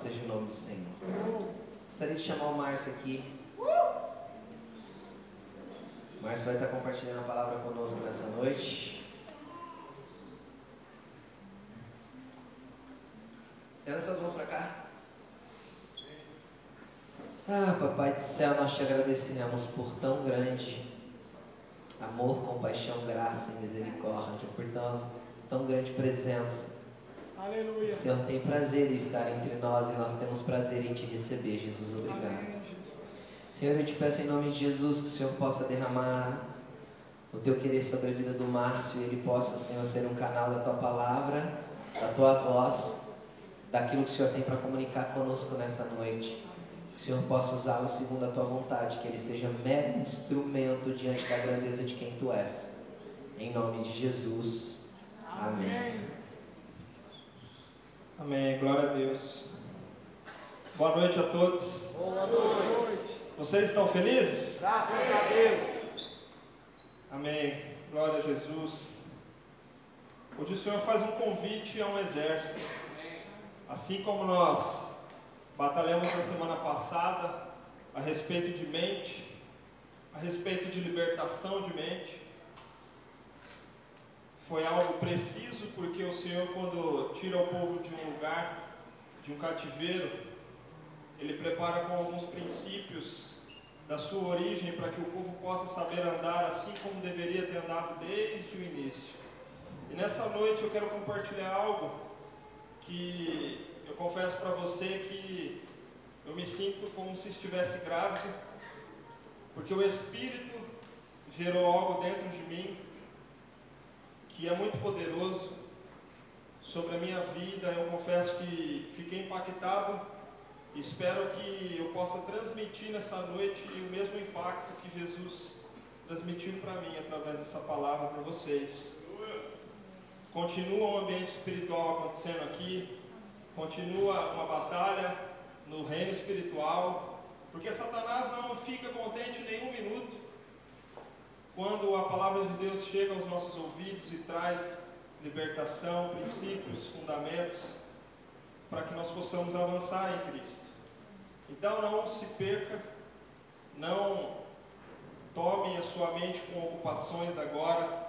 seja o nome do Senhor. Gostaria de chamar o Márcio aqui. O Márcio vai estar compartilhando a palavra conosco nessa noite. Estenda suas mãos para cá. Ah, Papai do céu, nós te agradecemos por tão grande amor, compaixão, graça e misericórdia, por tão, tão grande presença. Aleluia. O Senhor tem prazer em estar entre nós e nós temos prazer em te receber, Jesus. Obrigado. Amém, Senhor, eu te peço em nome de Jesus que o Senhor possa derramar o teu querer sobre a vida do Márcio e ele possa, Senhor, ser um canal da tua palavra, da tua voz, daquilo que o Senhor tem para comunicar conosco nessa noite. Que o Senhor possa usá-lo segundo a tua vontade, que ele seja mero instrumento diante da grandeza de quem tu és. Em nome de Jesus. Amém. Amém. Glória a Deus. Boa noite a todos. Boa noite. Vocês estão felizes? Graças a Deus. Amém. Glória a Jesus. Hoje o Senhor faz um convite a um exército. Assim como nós batalhamos na semana passada a respeito de mente, a respeito de libertação de mente, foi algo preciso porque o Senhor, quando tira o povo de um lugar, de um cativeiro, ele prepara com alguns princípios da sua origem para que o povo possa saber andar assim como deveria ter andado desde o início. E nessa noite eu quero compartilhar algo que eu confesso para você que eu me sinto como se estivesse grávido, porque o Espírito gerou algo dentro de mim que é muito poderoso sobre a minha vida. Eu confesso que fiquei impactado espero que eu possa transmitir nessa noite o mesmo impacto que Jesus transmitiu para mim através dessa palavra para vocês. Continua um ambiente espiritual acontecendo aqui, continua uma batalha no reino espiritual, porque Satanás não fica contente nenhum minuto quando a palavra de Deus chega aos nossos ouvidos e traz libertação, princípios, fundamentos, para que nós possamos avançar em Cristo. Então não se perca, não tome a sua mente com ocupações agora,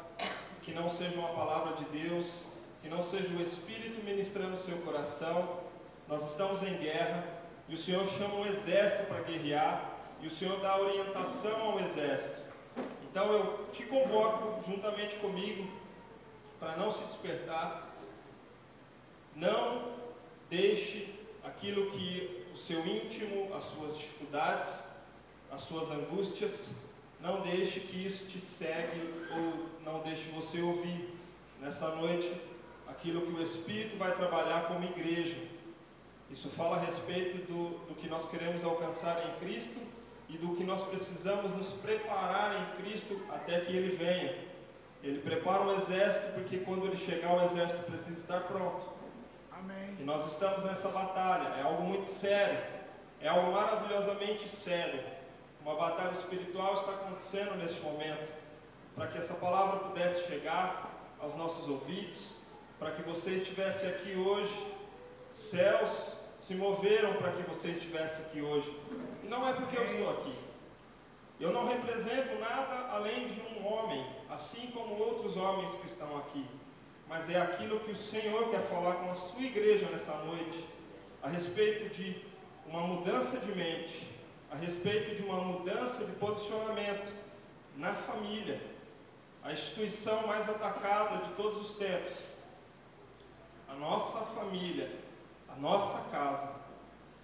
que não seja uma palavra de Deus, que não seja o Espírito ministrando o seu coração. Nós estamos em guerra e o Senhor chama um exército para guerrear e o Senhor dá orientação ao exército. Então eu te convoco juntamente comigo para não se despertar. Não deixe aquilo que o seu íntimo, as suas dificuldades, as suas angústias, não deixe que isso te segue ou não deixe você ouvir nessa noite aquilo que o Espírito vai trabalhar como igreja. Isso fala a respeito do, do que nós queremos alcançar em Cristo e do que nós precisamos nos preparar em Cristo até que Ele venha. Ele prepara um exército porque quando ele chegar o exército precisa estar pronto. Amém. E nós estamos nessa batalha, é algo muito sério, é algo maravilhosamente sério. Uma batalha espiritual está acontecendo neste momento, para que essa palavra pudesse chegar aos nossos ouvidos, para que você estivesse aqui hoje. Céus se moveram para que você estivesse aqui hoje. Não é porque eu estou aqui. Eu não represento nada além de um homem, assim como outros homens que estão aqui. Mas é aquilo que o Senhor quer falar com a sua igreja nessa noite, a respeito de uma mudança de mente, a respeito de uma mudança de posicionamento na família, a instituição mais atacada de todos os tempos. A nossa família, a nossa casa.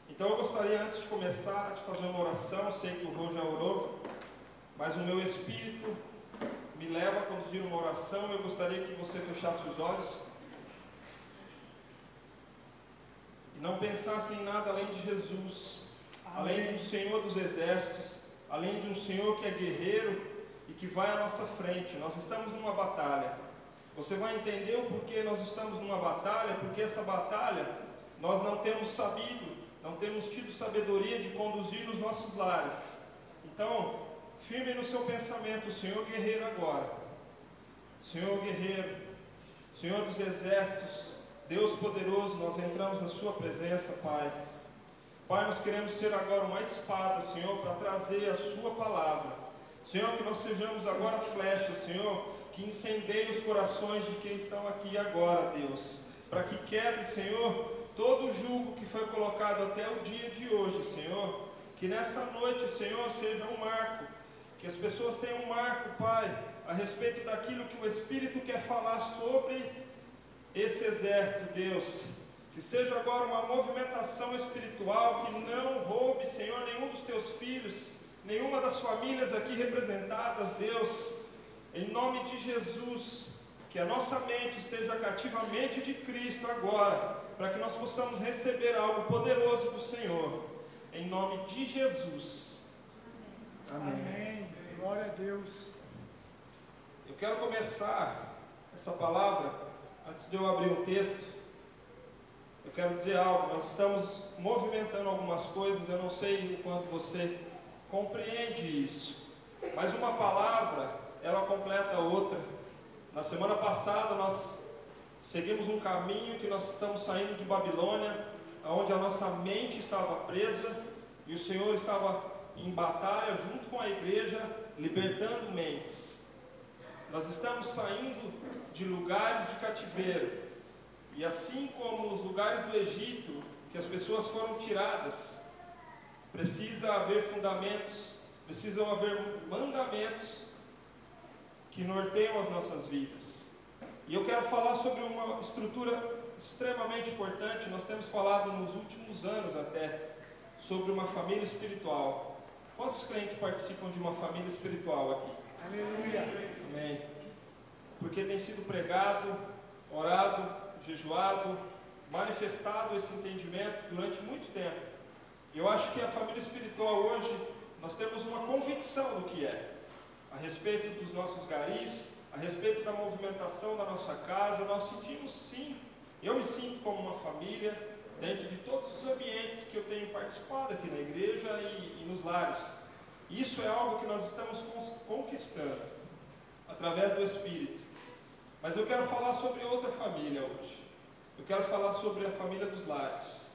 Então eu gostaria, antes de começar, de fazer uma oração. Sei que o Rô já orou, mas o meu espírito me leva a conduzir uma oração. Eu gostaria que você fechasse os olhos e não pensasse em nada além de Jesus, além de um Senhor dos exércitos, além de um Senhor que é guerreiro e que vai à nossa frente. Nós estamos numa batalha. Você vai entender o porquê nós estamos numa batalha, porque essa batalha nós não temos sabido, não temos tido sabedoria de conduzir nos nossos lares. Então, firme no seu pensamento, Senhor guerreiro agora. Senhor guerreiro, Senhor dos exércitos, Deus poderoso, nós entramos na Sua presença, Pai. Pai, nós queremos ser agora uma espada, Senhor, para trazer a Sua palavra. Senhor, que nós sejamos agora flechas, Senhor, que incendeiem os corações de quem estão aqui agora, Deus. Para que quebre, Senhor, todo o jugo que foi colocado até o dia de hoje, Senhor. Que nessa noite, Senhor, seja um marco. Que as pessoas tenham um marco, Pai, a respeito daquilo que o Espírito quer falar sobre esse exército, Deus. Que seja agora uma movimentação espiritual que não roube, Senhor, nenhum dos teus filhos, nenhuma das famílias aqui representadas, Deus. Em nome de Jesus, que a nossa mente esteja cativamente de Cristo agora, para que nós possamos receber algo poderoso do Senhor. Em nome de Jesus. Amém. Amém. Glória a Deus. Eu quero começar essa palavra, antes de eu abrir um texto, eu quero dizer algo. Nós estamos movimentando algumas coisas, eu não sei o quanto você compreende isso, mas uma palavra, ela completa a outra. Na semana passada nós seguimos um caminho que nós estamos saindo de Babilônia, onde a nossa mente estava presa e o Senhor estava em batalha junto com a igreja, libertando mentes. Nós estamos saindo de lugares de cativeiro. E assim como os lugares do Egito, que as pessoas foram tiradas, precisa haver fundamentos, precisam haver mandamentos que norteiam as nossas vidas. E eu quero falar sobre uma estrutura extremamente importante. Nós temos falado nos últimos anos até sobre uma família espiritual. Quantos creem que participam de uma família espiritual aqui? Aleluia. Amém. Porque tem sido pregado, orado, jejuado, manifestado esse entendimento durante muito tempo. Eu acho que a família espiritual hoje, nós temos uma convicção do que é, a respeito dos nossos garis, a respeito da movimentação da nossa casa, nós sentimos sim, eu me sinto como uma família, dentro de todos os ambientes que eu tenho participado aqui na igreja e, e nos lares. Isso é algo que nós estamos conquistando através do Espírito. Mas eu quero falar sobre outra família hoje. Eu quero falar sobre a família dos lares.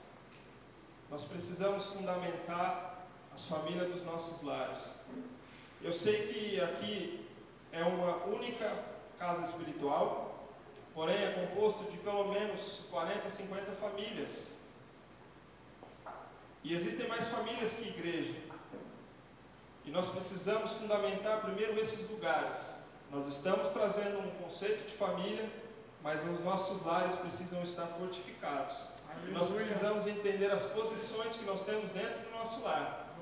Nós precisamos fundamentar as famílias dos nossos lares. Eu sei que aqui é uma única casa espiritual, porém é composto de pelo menos 40, 50 famílias. E existem mais famílias que igreja. E nós precisamos fundamentar primeiro esses lugares. Nós estamos trazendo um conceito de família, mas os nossos lares precisam estar fortificados. E nós precisamos entender as posições que nós temos dentro do nosso lar.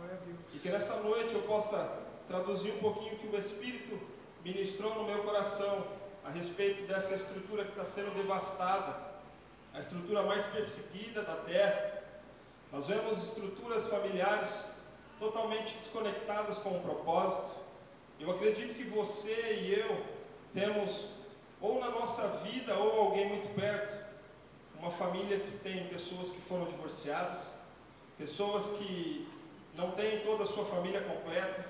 E que nessa noite eu possa traduzir um pouquinho o que o Espírito ministrou no meu coração a respeito dessa estrutura que está sendo devastada, a estrutura mais perseguida da terra. Nós vemos estruturas familiares totalmente desconectadas com o propósito. Eu acredito que você e eu temos, ou na nossa vida, ou alguém muito perto, uma família que tem pessoas que foram divorciadas, pessoas que não têm toda a sua família completa.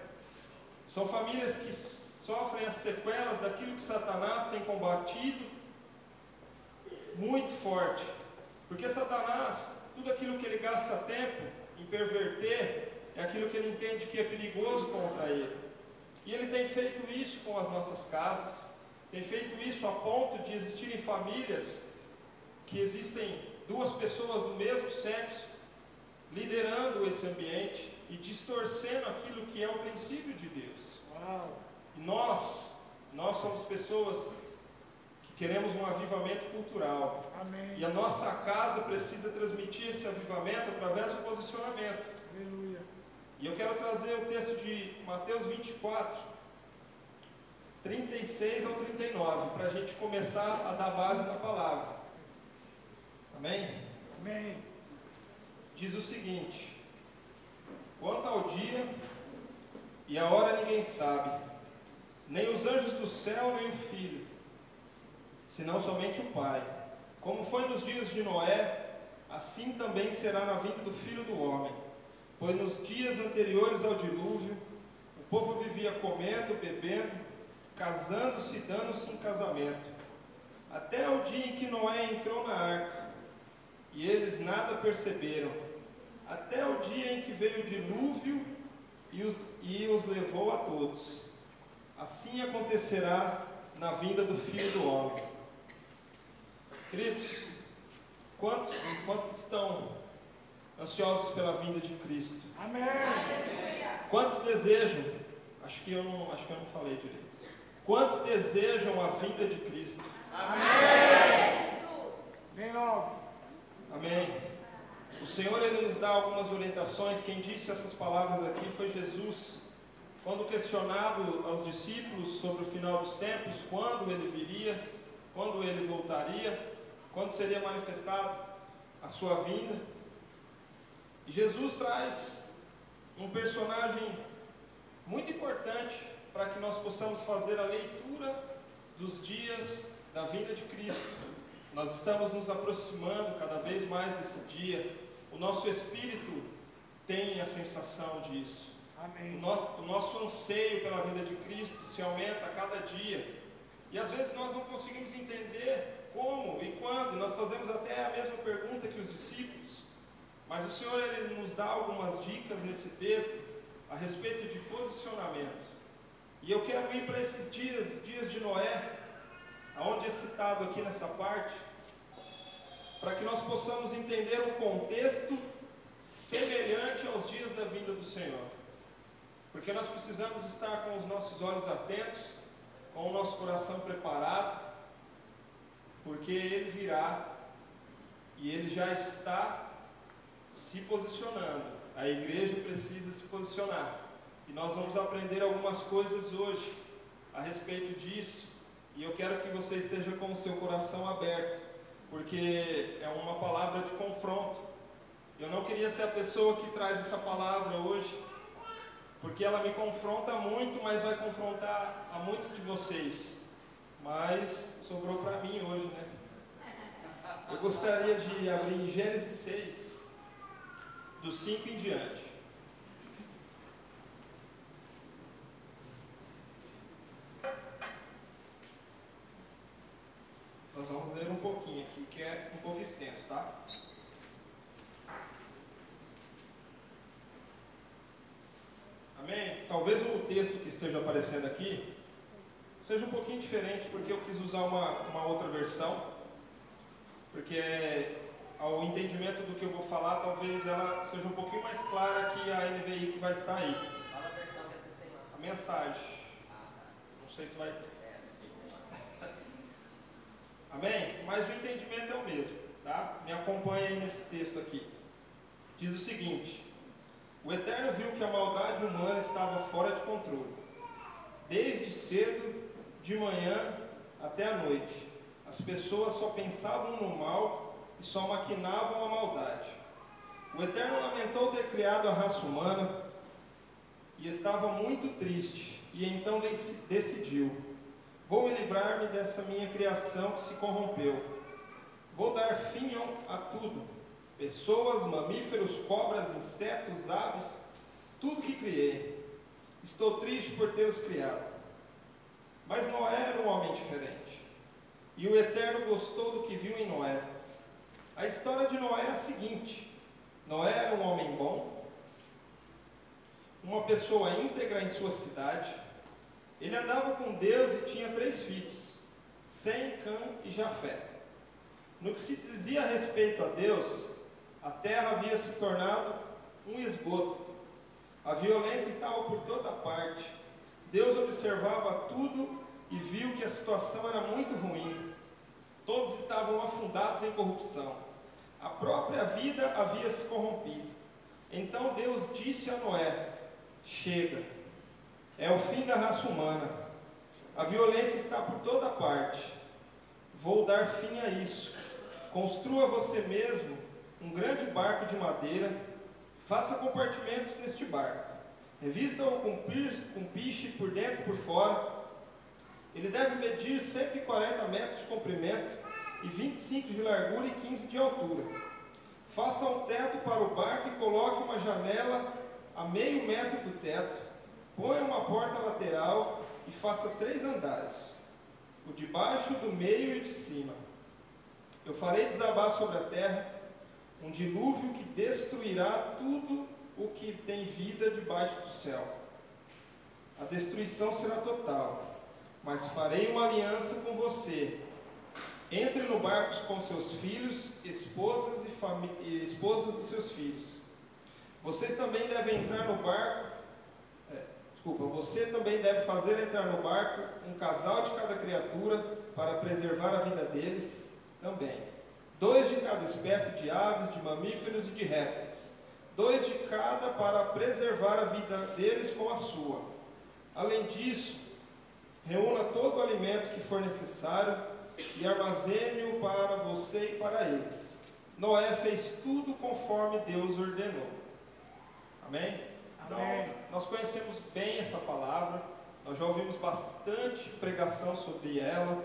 São famílias que sofrem as sequelas daquilo que Satanás tem combatido muito forte. Porque Satanás, tudo aquilo que ele gasta tempo em perverter, é aquilo que ele entende que é perigoso contra ele. E ele tem feito isso com as nossas casas, tem feito isso a ponto de existirem famílias que existem duas pessoas do mesmo sexo liderando esse ambiente e distorcendo aquilo que é o princípio de Deus. Uau. E nós, nós somos pessoas que queremos um avivamento cultural. Amém. E a nossa casa precisa transmitir esse avivamento através do posicionamento. Aleluia. E eu quero trazer o texto de Mateus 24, 36 ao 39, para a gente começar a dar base na palavra. Amém? Amém. Diz o seguinte: Quanto ao dia e a hora ninguém sabe, nem os anjos do céu, nem o filho, senão somente o Pai. Como foi nos dias de Noé, assim também será na vinda do filho do homem. Pois nos dias anteriores ao dilúvio, o povo vivia comendo, bebendo, casando-se e dando-se em casamento, até o dia em que Noé entrou na arca, e eles nada perceberam, até o dia em que veio o dilúvio e os, e os levou a todos. Assim acontecerá na vinda do Filho do Homem. Queridos, quantos, quantos estão ansiosos pela vinda de Cristo? Amém. Quantos desejam? Acho que eu não, acho que eu não falei direito. Quantos desejam a vinda de Cristo? Vem logo. Amém. O Senhor ele nos dá algumas orientações. Quem disse essas palavras aqui foi Jesus. Quando questionado aos discípulos sobre o final dos tempos, quando ele viria, quando ele voltaria, quando seria manifestado a sua vinda. Jesus traz um personagem muito importante para que nós possamos fazer a leitura dos dias da vinda de Cristo. Nós estamos nos aproximando cada vez mais desse dia. O nosso espírito tem a sensação disso. O, Amém. o nosso anseio pela vinda de Cristo se aumenta a cada dia. E às vezes nós não conseguimos entender como e quando. Nós fazemos até a mesma pergunta que os discípulos. Mas o Senhor ele nos dá algumas dicas nesse texto a respeito de posicionamento. E eu quero ir para esses dias, dias de Noé, aonde é citado aqui nessa parte, para que nós possamos entender o contexto semelhante aos dias da vinda do Senhor. Porque nós precisamos estar com os nossos olhos atentos, com o nosso coração preparado, porque Ele virá e Ele já está se posicionando. A igreja precisa se posicionar. E nós vamos aprender algumas coisas hoje a respeito disso. E eu quero que você esteja com o seu coração aberto, porque é uma palavra de confronto. Eu não queria ser a pessoa que traz essa palavra hoje, porque ela me confronta muito, mas vai confrontar a muitos de vocês. Mas sobrou para mim hoje, né? Eu gostaria de abrir em Gênesis 6, do 5 em diante. Nós vamos ler um pouquinho aqui, que é um pouco extenso, tá? Amém? Talvez o texto que esteja aparecendo aqui seja um pouquinho diferente, porque eu quis usar uma, uma outra versão, porque ao entendimento do que eu vou falar, talvez ela seja um pouquinho mais clara que a NVI que vai estar aí. Fala a versão que vocês têm lá. A mensagem. Não sei se vai ter. Amém? Mas o entendimento é o mesmo, tá? Me acompanha aí nesse texto aqui. Diz o seguinte: O Eterno viu que a maldade humana estava fora de controle. Desde cedo, de manhã até a noite, as pessoas só pensavam no mal e só maquinavam a maldade. O Eterno lamentou ter criado a raça humana e estava muito triste, e então dec- decidiu: Vou me livrar-me dessa minha criação que se corrompeu. Vou dar fim a tudo: pessoas, mamíferos, cobras, insetos, aves, tudo que criei. Estou triste por tê-los criado. Mas Noé era um homem diferente. E o Eterno gostou do que viu em Noé. A história de Noé é a seguinte: Noé era um homem bom, uma pessoa íntegra em sua cidade. Ele andava com Deus e tinha três filhos, Sem, Cã e Jafé. No que se dizia a respeito a Deus, a terra havia se tornado um esgoto. A violência estava por toda parte. Deus observava tudo e viu que a situação era muito ruim. Todos estavam afundados em corrupção. A própria vida havia se corrompido. Então Deus disse a Noé: Chega, é o fim da raça humana. A violência está por toda parte. Vou dar fim a isso. Construa você mesmo um grande barco de madeira. Faça compartimentos neste barco. Revista-o com com piche por dentro e por fora. Ele deve medir 140 metros de comprimento e 25 de largura e 15 de altura. Faça um teto para o barco e coloque uma janela a meio metro do teto. Ponha uma porta lateral e faça três andares: o de baixo, do meio e de cima. Eu farei desabar sobre a terra um dilúvio que destruirá tudo o que tem vida debaixo do céu. A destruição será total, mas farei uma aliança com você. Entre no barco com seus filhos, esposas e, esposas de seus filhos. Vocês também devem entrar no barco. É, desculpa, você também deve fazer entrar no barco um casal de cada criatura para preservar a vida deles também. Dois de cada espécie de aves, de mamíferos e de répteis. Dois de cada para preservar a vida deles com a sua. Além disso, reúna todo o alimento que for necessário e armazene-o para você e para eles. Noé fez tudo conforme Deus ordenou. Amém? Então, Amém. nós conhecemos bem essa palavra, nós já ouvimos bastante pregação sobre ela,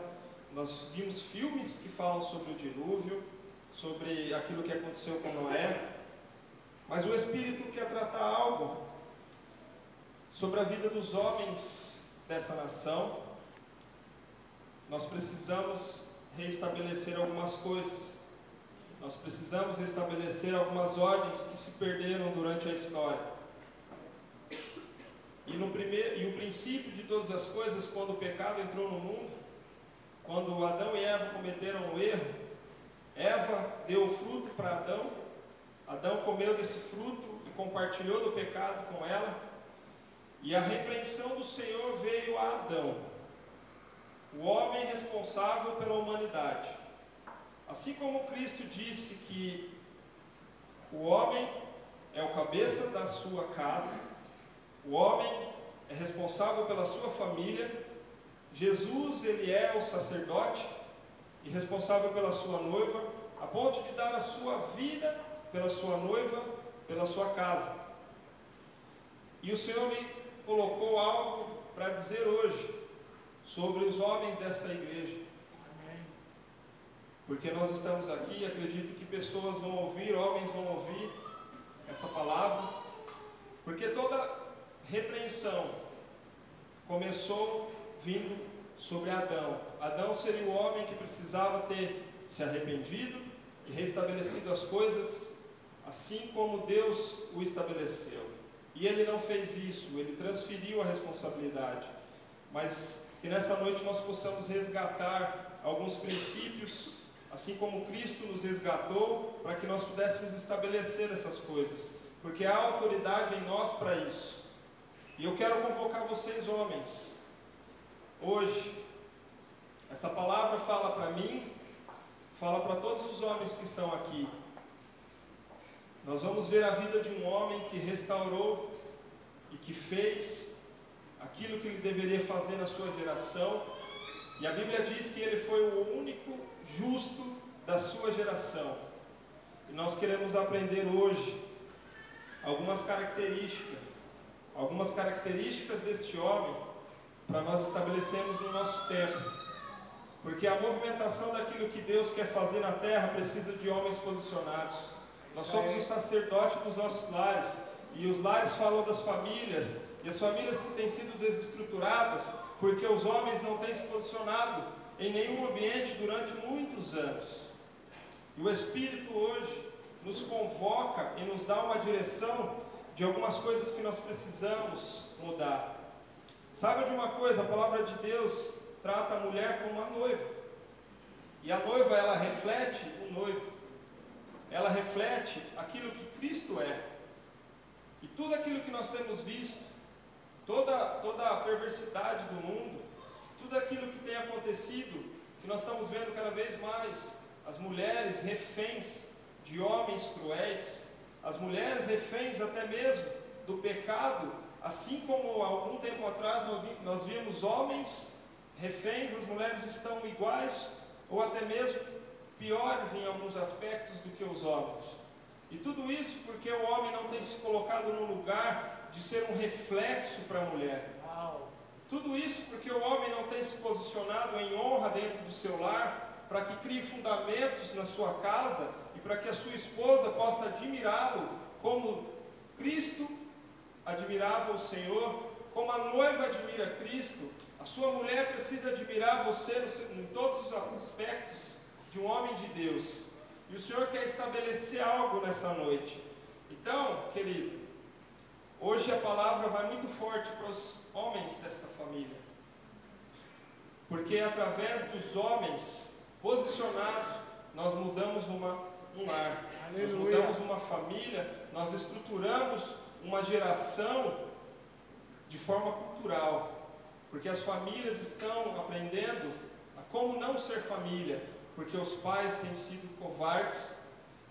nós vimos filmes que falam sobre o dilúvio, sobre aquilo que aconteceu com Noé, mas o Espírito quer tratar algo sobre a vida dos homens dessa nação nós precisamos reestabelecer algumas coisas. Nós precisamos restabelecer algumas ordens que se perderam durante a história. E, no primeiro, e o princípio de todas as coisas, quando o pecado entrou no mundo, quando Adão e Eva cometeram o erro, Eva deu o fruto para Adão, Adão comeu desse fruto e compartilhou do pecado com ela, e a repreensão do Senhor veio a Adão o homem responsável pela humanidade. Assim como Cristo disse que o homem é o cabeça da sua casa, o homem é responsável pela sua família, Jesus ele é o sacerdote e responsável pela sua noiva, a ponto de dar a sua vida pela sua noiva, pela sua casa. E o Senhor me colocou algo para dizer hoje sobre os homens dessa igreja. Porque nós estamos aqui acredito que pessoas vão ouvir, homens vão ouvir essa palavra, porque toda repreensão começou vindo sobre Adão. Adão seria o homem que precisava ter se arrependido e restabelecido as coisas assim como Deus o estabeleceu. E ele não fez isso, ele transferiu a responsabilidade. Mas que nessa noite nós possamos resgatar alguns princípios, assim como Cristo nos resgatou, para que nós pudéssemos estabelecer essas coisas, porque há autoridade em nós para isso. E eu quero convocar vocês, homens, hoje, essa palavra fala para mim, fala para todos os homens que estão aqui. Nós vamos ver a vida de um homem que restaurou e que fez aquilo que ele deveria fazer na sua geração. E a Bíblia diz que ele foi o único justo da sua geração. E nós queremos aprender hoje algumas características, algumas características deste homem para nós estabelecermos no nosso tempo. Porque a movimentação daquilo que Deus quer fazer na terra precisa de homens posicionados. Nós somos o sacerdote dos nossos lares. E os lares falam das famílias, e as famílias que têm sido desestruturadas porque os homens não têm se posicionado em nenhum ambiente durante muitos anos. E o Espírito hoje nos convoca e nos dá uma direção de algumas coisas que nós precisamos mudar. Saiba de uma coisa, a palavra de Deus trata a mulher como uma noiva. E a noiva, ela reflete o noivo. Ela reflete aquilo que Cristo é. E tudo aquilo que nós temos visto toda, toda a perversidade do mundo, tudo aquilo que tem acontecido, que nós estamos vendo cada vez mais, as mulheres reféns de homens cruéis, as mulheres reféns até mesmo do pecado, assim como algum tempo atrás nós, nós vimos homens reféns, as mulheres estão iguais ou até mesmo piores em alguns aspectos do que os homens. E tudo isso porque o homem não tem se colocado no lugar de ser um reflexo para a mulher. Tudo isso porque o homem não tem se posicionado em honra dentro do seu lar, para que crie fundamentos na sua casa e para que a sua esposa possa admirá-lo como Cristo admirava o Senhor, como a noiva admira Cristo. A sua mulher precisa admirar você em todos os aspectos de um homem de Deus. E o Senhor quer estabelecer algo nessa noite. Então, querido, hoje a palavra vai muito forte para os homens dessa família. Porque através dos homens posicionados, nós mudamos uma, um lar, nós Aleluia. mudamos uma família, nós estruturamos uma geração de forma cultural. Porque as famílias estão aprendendo a como não ser família, porque os pais têm sido covardes,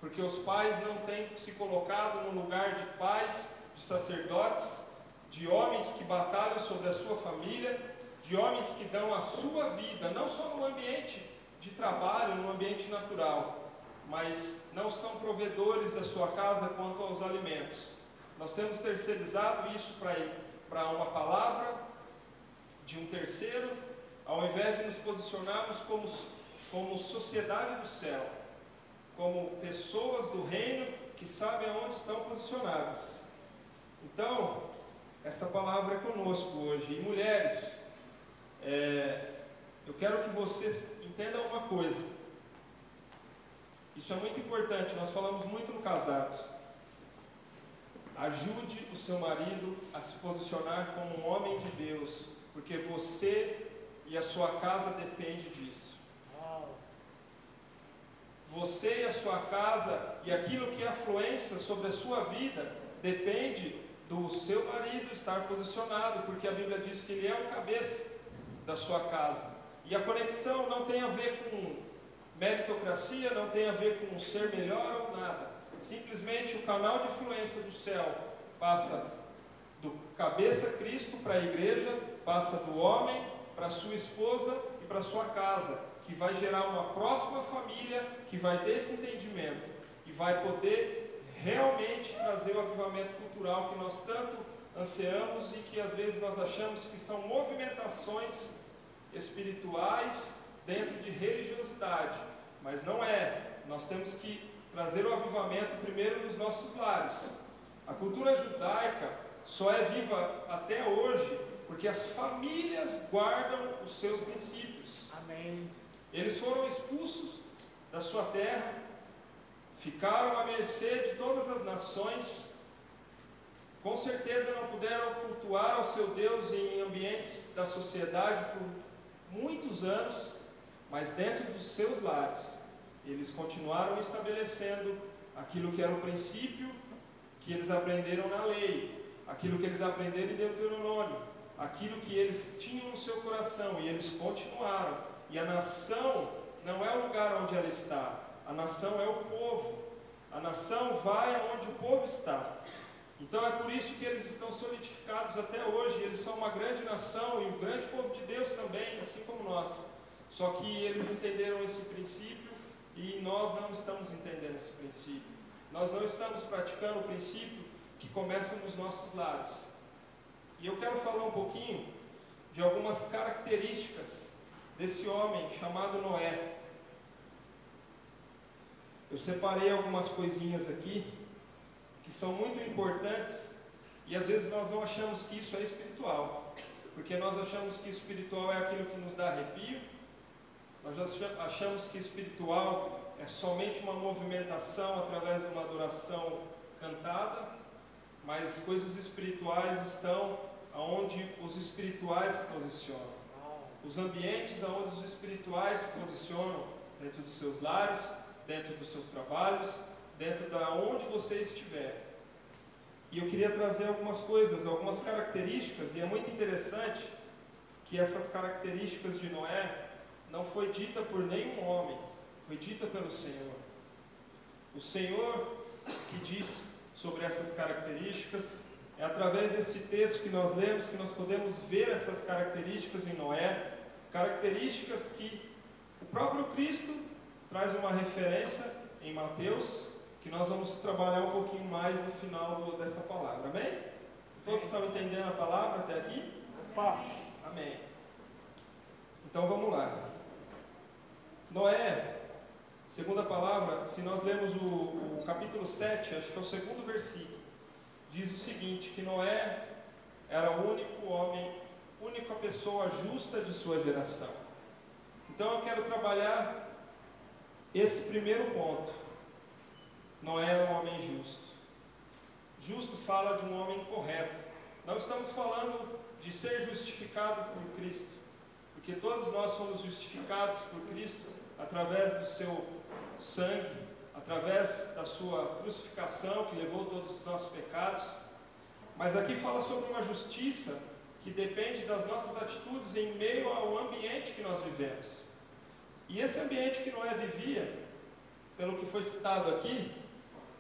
porque os pais não têm se colocado no lugar de pais, de sacerdotes, de homens que batalham sobre a sua família, de homens que dão a sua vida, não só no ambiente de trabalho, no ambiente natural, mas não são provedores da sua casa quanto aos alimentos. Nós temos terceirizado isso para uma palavra de um terceiro, ao invés de nos posicionarmos como, como sociedade do céu, como pessoas do reino que sabem aonde estão posicionadas. Então, essa palavra é conosco hoje. E mulheres, é, eu quero que vocês entendam uma coisa. Isso é muito importante, nós falamos muito no casados. Ajude o seu marido a se posicionar como um homem de Deus, porque você e a sua casa depende disso. Você e a sua casa e aquilo que é afluência sobre a sua vida depende do seu marido estar posicionado, porque a Bíblia diz que ele é o cabeça da sua casa. E a conexão não tem a ver com meritocracia, não tem a ver com ser melhor ou nada. Simplesmente o canal de influência do céu passa do cabeça Cristo para a igreja, passa do homem para sua esposa e para sua casa, que vai gerar uma próxima família que vai ter esse entendimento e vai poder realmente trazer o avivamento cultural que nós tanto ansiamos e que às vezes nós achamos que são movimentações espirituais dentro de religiosidade, mas não é. Nós temos que trazer o avivamento primeiro nos nossos lares. A cultura judaica só é viva até hoje porque as famílias guardam os seus princípios. Amém. Eles foram expulsos da sua terra, ficaram à mercê de todas as nações, com certeza não puderam cultuar ao seu Deus em ambientes da sociedade por muitos anos, mas dentro dos seus lares, eles continuaram estabelecendo aquilo que era o princípio que eles aprenderam na lei, aquilo que eles aprenderam em Deuteronômio, aquilo que eles tinham no seu coração e eles continuaram. E a nação não é o lugar onde ela está, a nação é o povo. A nação vai aonde o povo está. Então é por isso que eles estão solidificados até hoje. Eles são uma grande nação e um grande povo de Deus também, assim como nós. Só que eles entenderam esse princípio e nós não estamos entendendo esse princípio. Nós não estamos praticando o princípio que começa nos nossos lares. E eu quero falar um pouquinho de algumas características desse homem chamado Noé. Eu separei algumas coisinhas aqui que são muito importantes e às vezes nós não achamos que isso é espiritual, porque nós achamos que espiritual é aquilo que nos dá arrepio, nós achamos que espiritual é somente uma movimentação através de uma adoração cantada, mas coisas espirituais estão aonde os espirituais se posicionam. Os ambientes aonde os espirituais se posicionam dentro dos seus lares, dentro dos seus trabalhos, dentro da onde você estiver. E eu queria trazer algumas coisas, algumas características, e é muito interessante que essas características de Noé não foi dita por nenhum homem, foi dita pelo Senhor. O Senhor que diz sobre essas características, é através desse texto que nós lemos que nós podemos ver essas características em Noé, características que o próprio Cristo traz uma referência em Mateus, que nós vamos trabalhar um pouquinho mais no final dessa palavra. Amém? Todos estão entendendo a palavra até aqui? Opa. Amém. Então vamos lá. Noé, segunda palavra, se nós lermos o, o capítulo 7, acho que é o segundo versículo, diz o seguinte: que Noé era o único homem, única pessoa justa de sua geração. Então eu quero trabalhar esse primeiro ponto. Noé era um homem justo. Justo fala de um homem correto. Não estamos falando de ser justificado por Cristo, porque todos nós somos justificados por Cristo através do seu sangue, através da sua crucificação que levou todos os nossos pecados. Mas aqui fala sobre uma justiça que depende das nossas atitudes em meio ao ambiente que nós vivemos. E esse ambiente que Noé vivia, pelo que foi citado aqui,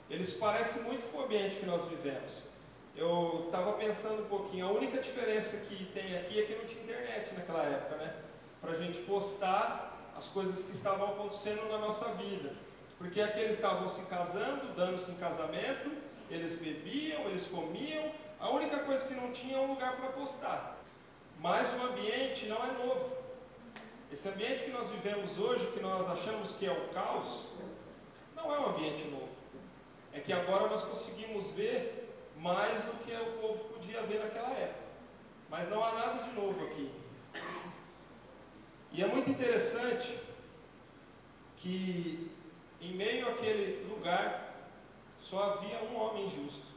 ele se parece muito com o ambiente que nós vivemos. Eu estava pensando um pouquinho, a única diferença que tem aqui é que não tinha internet naquela época, né? Para a gente postar as coisas que estavam acontecendo na nossa vida. Porque aqui eles estavam se casando, dando-se em casamento, eles bebiam, eles comiam, a única coisa que não tinha é um lugar para postar. Mas o ambiente não é novo. Esse ambiente que nós vivemos hoje, que nós achamos que é o caos, não é um ambiente novo. É que agora nós conseguimos ver mais do que o povo podia ver naquela época. Mas não há nada de novo aqui. E é muito interessante que em meio àquele lugar só havia um homem justo.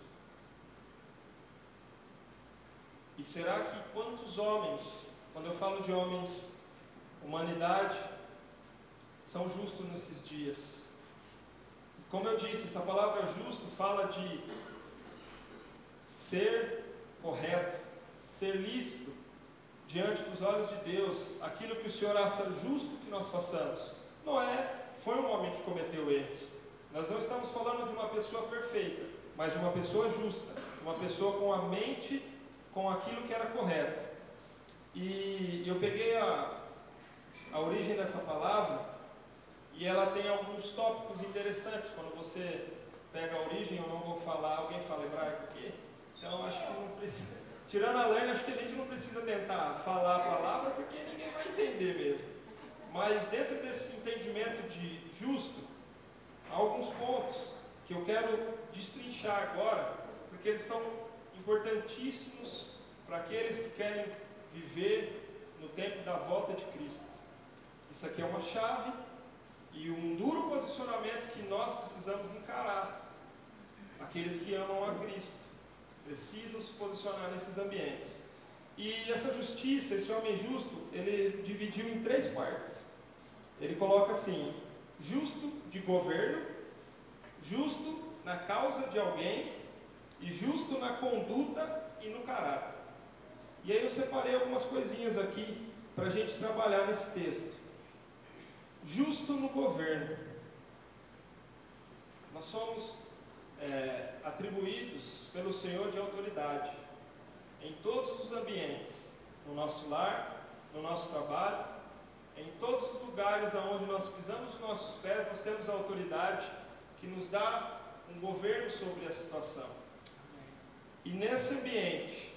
E será que quantos homens, quando eu falo de homens, humanidade, são justos nesses dias? Como eu disse, essa palavra justo fala de ser correto, ser lícito diante dos olhos de Deus, aquilo que o Senhor acha justo que nós façamos. Noé foi um homem que cometeu erros. Nós não estamos falando de uma pessoa perfeita, mas de uma pessoa justa, uma pessoa com a mente com aquilo que era correto. E eu peguei a, a origem dessa palavra e ela tem alguns tópicos interessantes. Quando você pega a origem, eu não vou falar, alguém fala hebraico aqui? Então acho que não precisa. Tirando a Lane, acho que a gente não precisa tentar falar a palavra porque ninguém vai entender mesmo. Mas dentro desse entendimento de justo, há alguns pontos que eu quero destrinchar agora, porque eles são importantíssimos para aqueles que querem viver no tempo da volta de Cristo. Isso aqui é uma chave e um duro posicionamento que nós precisamos encarar. Aqueles que amam a Cristo precisam se posicionar nesses ambientes. E essa justiça, esse homem justo, ele dividiu em três partes. Ele coloca assim: justo de governo, justo na causa de alguém e justo na conduta e no caráter. E aí eu separei algumas coisinhas aqui para a gente trabalhar nesse texto. Justo no governo. Nós somos é, atribuídos pelo Senhor de autoridade em todos os ambientes, no nosso lar, no nosso trabalho, em todos os lugares aonde nós pisamos os nossos pés, nós temos a autoridade que nos dá um governo sobre a situação. E nesse ambiente,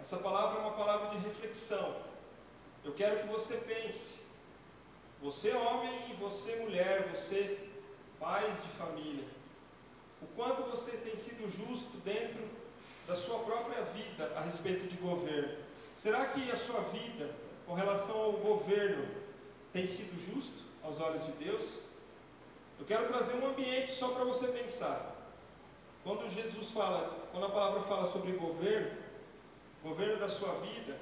essa palavra é uma palavra de reflexão. Eu quero que você pense, você homem e você mulher, você pais de família, o quanto você tem sido justo dentro da sua própria vida a respeito de governo. Será que a sua vida com relação ao governo tem sido justo aos olhos de Deus? Eu quero trazer um ambiente só para você pensar. Quando Jesus fala quando a palavra fala sobre governo, governo da sua vida,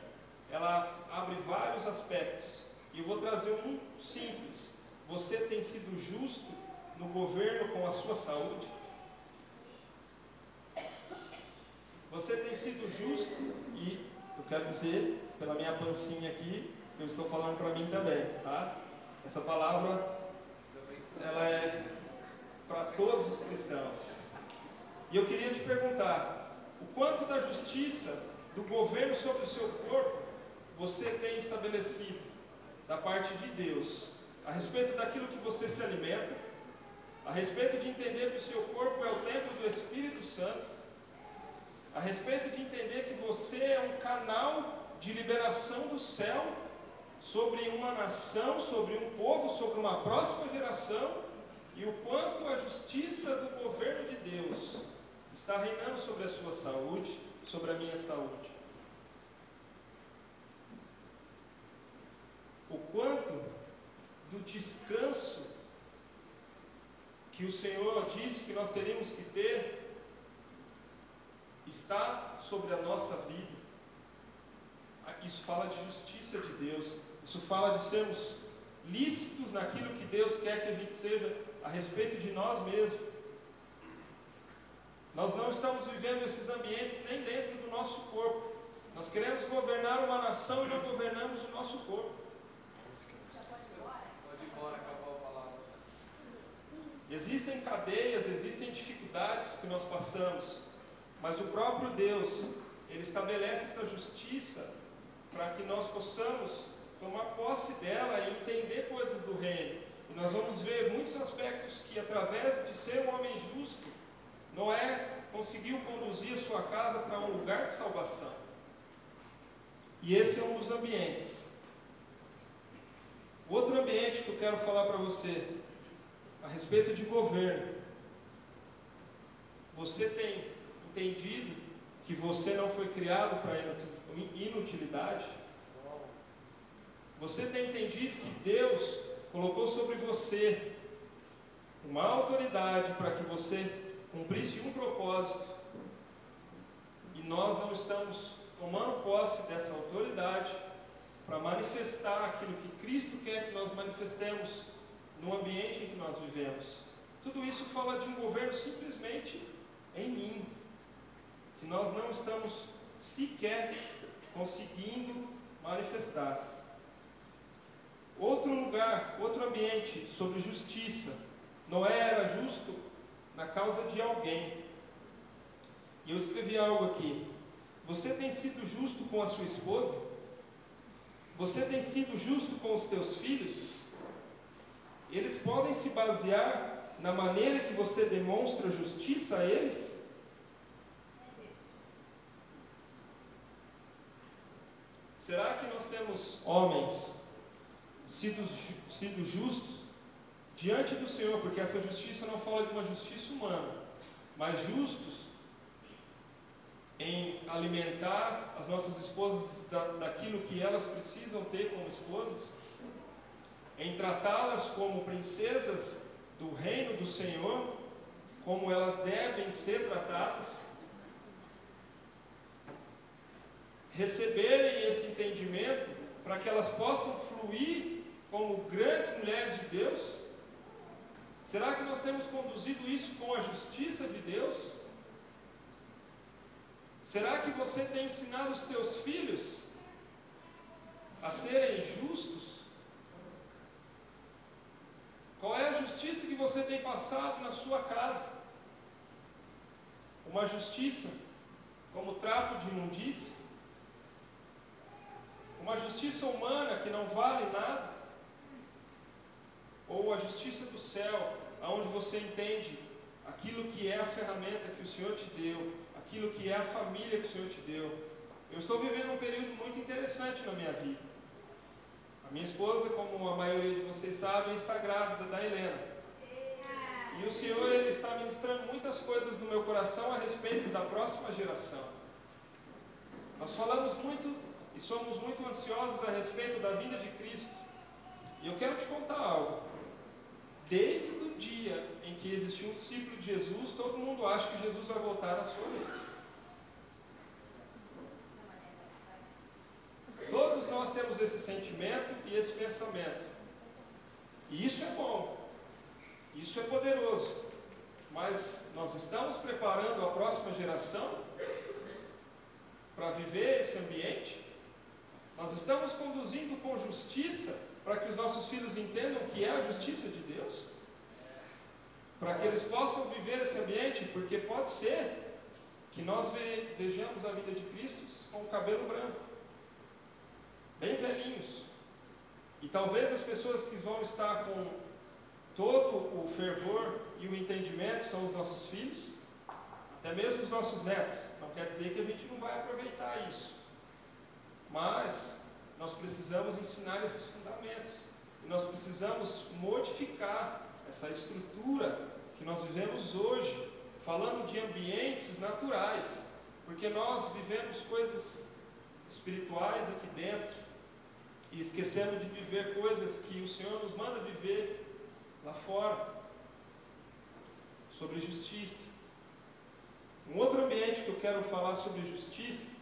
ela abre vários aspectos. E eu vou trazer um simples. Você tem sido justo no governo com a sua saúde? Você tem sido justo e eu quero dizer, pela minha pancinha aqui, que eu estou falando para mim também, tá? Essa palavra ela é para todos os cristãos. E eu queria te perguntar: o quanto da justiça do governo sobre o seu corpo você tem estabelecido da parte de Deus a respeito daquilo que você se alimenta, a respeito de entender que o seu corpo é o templo do Espírito Santo, a respeito de entender que você é um canal de liberação do céu sobre uma nação, sobre um povo, sobre uma próxima geração, e o quanto a justiça do governo de Deus está reinando sobre a sua saúde, sobre a minha saúde. O quanto do descanso que o Senhor disse que nós teríamos que ter está sobre a nossa vida. Isso fala de justiça de Deus, isso fala de sermos lícitos naquilo que Deus quer que a gente seja a respeito de nós mesmos. Nós não estamos vivendo esses ambientes nem dentro do nosso corpo. Nós queremos governar uma nação e não governamos o nosso corpo. Existem cadeias, existem dificuldades que nós passamos, mas o próprio Deus, Ele estabelece essa justiça para que nós possamos tomar posse dela e entender coisas do reino. E nós vamos ver muitos aspectos que, através de ser um homem justo, Noé conseguiu conduzir a sua casa para um lugar de salvação. E esse é um dos ambientes. Outro ambiente que eu quero falar para você, a respeito de governo. Você tem entendido que você não foi criado para inutilidade? Você tem entendido que Deus colocou sobre você uma autoridade para que você cumprisse um propósito e nós não estamos tomando posse dessa autoridade para manifestar aquilo que Cristo quer que nós manifestemos no ambiente em que nós vivemos. Tudo isso fala de um governo simplesmente em mim, que nós não estamos sequer conseguindo manifestar. Outro lugar, outro ambiente sobre justiça. Noé era justo na causa de alguém. E eu escrevi algo aqui. Você tem sido justo com a sua esposa? Você tem sido justo com os teus filhos? Eles podem se basear na maneira que você demonstra justiça a eles? Será que nós temos homens sido, sido justos diante do Senhor, porque essa justiça não fala de uma justiça humana, mas justos em alimentar as nossas esposas da, daquilo que elas precisam ter como esposas, em tratá-las como princesas do reino do Senhor, como elas devem ser tratadas, receberem esse entendimento para que elas possam fluir como grandes mulheres de Deus Será que nós temos conduzido isso com a justiça de Deus? Será que você tem ensinado os teus filhos a serem justos? Qual é a justiça que você tem passado na sua casa? Uma justiça como trapo de imundícia? Uma justiça humana que não vale nada? ou a justiça do céu, aonde você entende aquilo que é a ferramenta que o Senhor te deu, aquilo que é a família que o Senhor te deu. Eu estou vivendo um período muito interessante na minha vida. A minha esposa, como a maioria de vocês sabem, está grávida da Helena. E o Senhor ele está ministrando muitas coisas no meu coração a respeito da próxima geração. Nós falamos muito e somos muito ansiosos a respeito da vinda de Cristo. E eu quero te contar algo. Desde o dia em que existiu um discípulo de Jesus, todo mundo acha que Jesus vai voltar na sua vez. Todos nós temos esse sentimento e esse pensamento. E isso é bom, isso é poderoso. Mas nós estamos preparando a próxima geração para viver esse ambiente? Nós estamos conduzindo com justiça para que os nossos filhos entendam o que é a justiça de Deus, para que eles possam viver esse ambiente, porque pode ser que nós vejamos a vida de Cristo com o cabelo branco, bem velhinhos, e talvez as pessoas que vão estar com todo o fervor e o entendimento são os nossos filhos, até mesmo os nossos netos. Não quer dizer que a gente não vai aproveitar isso, mas nós precisamos ensinar esses fundamentos. E nós precisamos modificar essa estrutura que nós vivemos hoje, falando de ambientes naturais, porque nós vivemos coisas espirituais aqui dentro e esquecendo de viver coisas que o Senhor nos manda viver lá fora. sobre justiça. Um outro ambiente que eu quero falar sobre justiça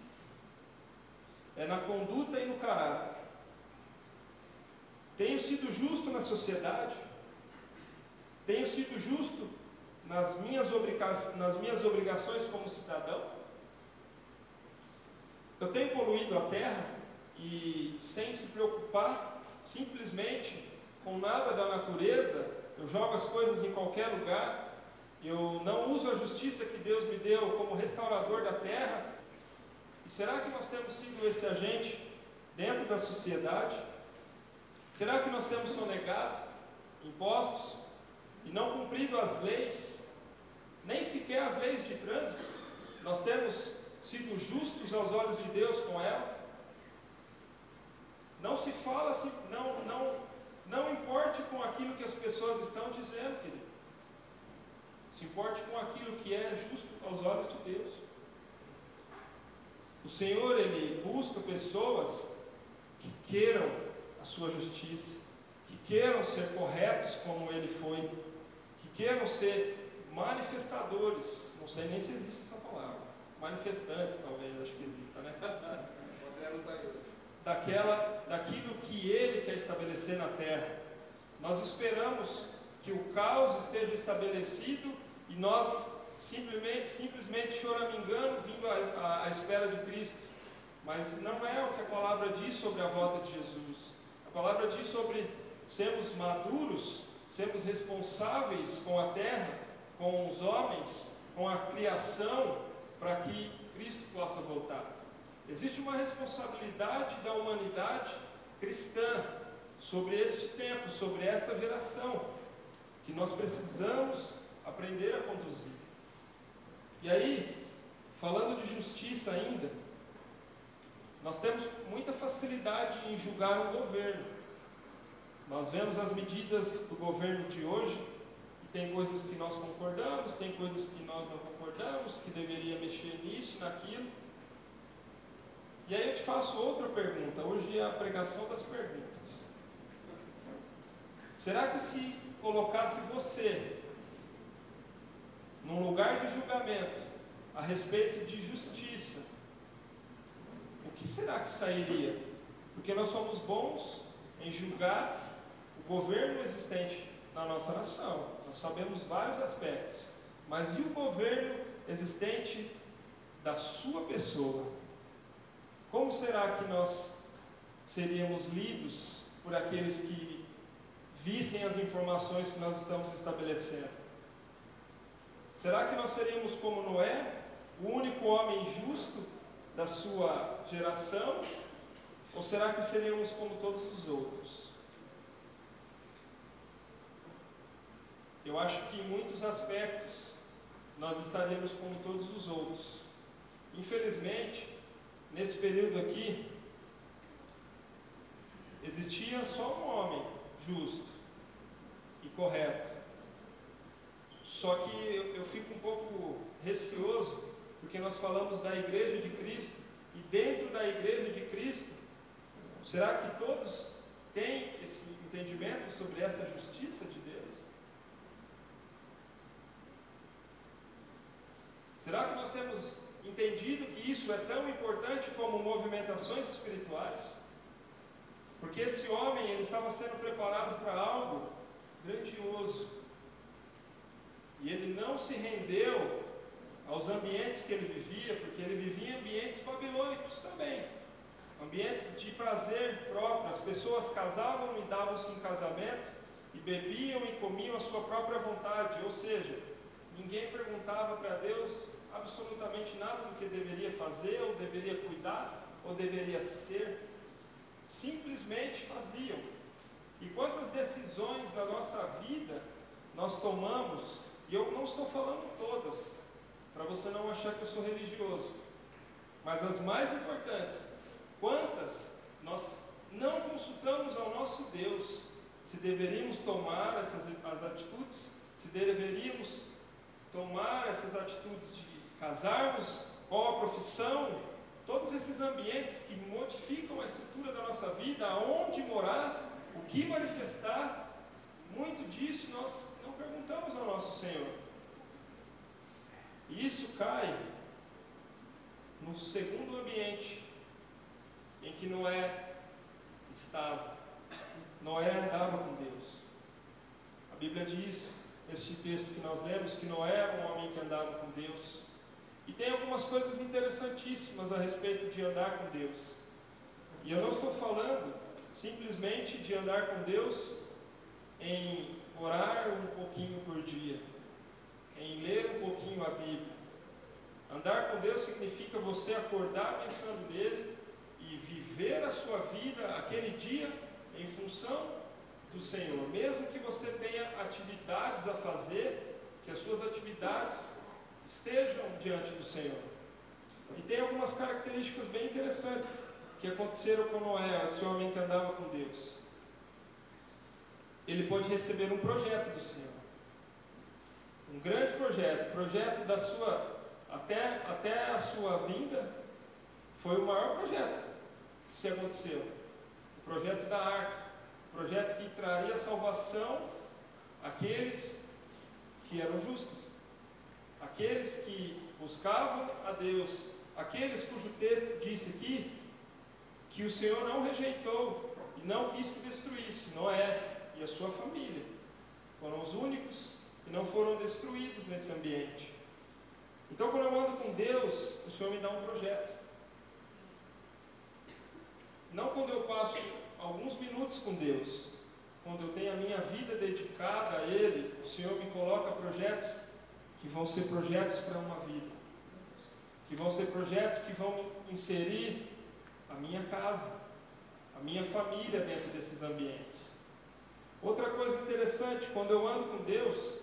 é na conduta e no caráter. Tenho sido justo na sociedade? Tenho sido justo nas minhas, nas minhas obrigações como cidadão? Eu tenho poluído a terra e, sem se preocupar, simplesmente com nada da natureza, eu jogo as coisas em qualquer lugar, eu não uso a justiça que Deus me deu como restaurador da terra. E será que nós temos sido esse agente dentro da sociedade? Será que nós temos sonegado impostos e não cumprido as leis, nem sequer as leis de trânsito? Nós temos sido justos aos olhos de Deus com ela? Não se fala, não, não, não importe com aquilo que as pessoas estão dizendo, querido. Se importe com aquilo que é justo aos olhos de Deus. O Senhor, Ele busca pessoas que queiram a sua justiça, que queiram ser corretos como Ele foi, que queiram ser manifestadores, não sei nem se existe essa palavra, manifestantes talvez, acho que exista, né? Daquela, daquilo que Ele quer estabelecer na terra. Nós esperamos que o caos esteja estabelecido e nós simplesmente, simplesmente choramingando, vindo à, à espera de Cristo. Mas não é o que a palavra diz sobre a volta de Jesus. A palavra diz sobre sermos maduros, sermos responsáveis com a terra, com os homens, com a criação, para que Cristo possa voltar. Existe uma responsabilidade da humanidade cristã sobre este tempo, sobre esta geração, que nós precisamos aprender a conduzir. E aí, falando de justiça ainda, nós temos muita facilidade em julgar o governo. Nós vemos as medidas do governo de hoje, e tem coisas que nós concordamos, tem coisas que nós não concordamos, que deveria mexer nisso, naquilo. E aí eu te faço outra pergunta. Hoje é a pregação das perguntas. Será que se colocasse você num lugar de julgamento a respeito de justiça, o que será que sairia? Porque nós somos bons em julgar o governo existente na nossa nação. Nós sabemos vários aspectos. Mas e o governo existente da sua pessoa? Como será que nós seríamos lidos por aqueles que vissem as informações que nós estamos estabelecendo? Será que nós seríamos como Noé, o único homem justo da sua geração? Ou será que seríamos como todos os outros? Eu acho que em muitos aspectos nós estaremos como todos os outros. Infelizmente, nesse período aqui, existia só um homem justo e correto. Só que eu, eu fico um pouco receoso, porque nós falamos da igreja de Cristo, e dentro da igreja de Cristo, será que todos têm esse entendimento sobre essa justiça de Deus? Será que nós temos entendido que isso é tão importante como movimentações espirituais? Porque esse homem ele estava sendo preparado para algo grandioso. E ele não se rendeu aos ambientes que ele vivia, porque ele vivia em ambientes babilônicos também. Ambientes de prazer próprio. As pessoas casavam e davam-se em casamento e bebiam e comiam a sua própria vontade. Ou seja, ninguém perguntava para Deus absolutamente nada do que deveria fazer, ou deveria cuidar, ou deveria ser. Simplesmente faziam. E quantas decisões na nossa vida nós tomamos eu não estou falando todas, para você não achar que eu sou religioso, mas as mais importantes. Quantas nós não consultamos ao nosso Deus se deveríamos tomar essas as atitudes, se deveríamos tomar essas atitudes de casarmos, qual a profissão, todos esses ambientes que modificam a estrutura da nossa vida, aonde morar, o que manifestar, muito disso nós perguntamos ao nosso Senhor. E isso cai no segundo ambiente em que Noé estava. Noé andava com Deus. A Bíblia diz, neste texto que nós lemos, que Noé era um homem que andava com Deus. E tem algumas coisas interessantíssimas a respeito de andar com Deus. E eu não estou falando simplesmente de andar com Deus em orar um pouquinho por dia, em ler um pouquinho a Bíblia. Andar com Deus significa você acordar pensando nele e viver a sua vida aquele dia em função do Senhor. Mesmo que você tenha atividades a fazer, que as suas atividades estejam diante do Senhor. E tem algumas características bem interessantes que aconteceram com Noé, esse homem que andava com Deus. Ele pode receber um projeto do Senhor. Um grande projeto, projeto da sua até até a sua vinda foi o maior projeto que se aconteceu. O projeto da arca, o projeto que traria salvação àqueles que eram justos, aqueles que buscavam a Deus, aqueles cujo texto disse aqui que o Senhor não rejeitou e não quis que destruísse Noé e a sua família. Foram os únicos que não foram destruídos nesse ambiente. Então, quando eu ando com Deus, o Senhor me dá um projeto. Não quando eu passo alguns minutos com Deus, quando eu tenho a minha vida dedicada a Ele, o Senhor me coloca projetos que vão ser projetos para uma vida, que vão ser projetos que vão inserir a minha casa, a minha família dentro desses ambientes. Outra coisa interessante, quando eu ando com Deus,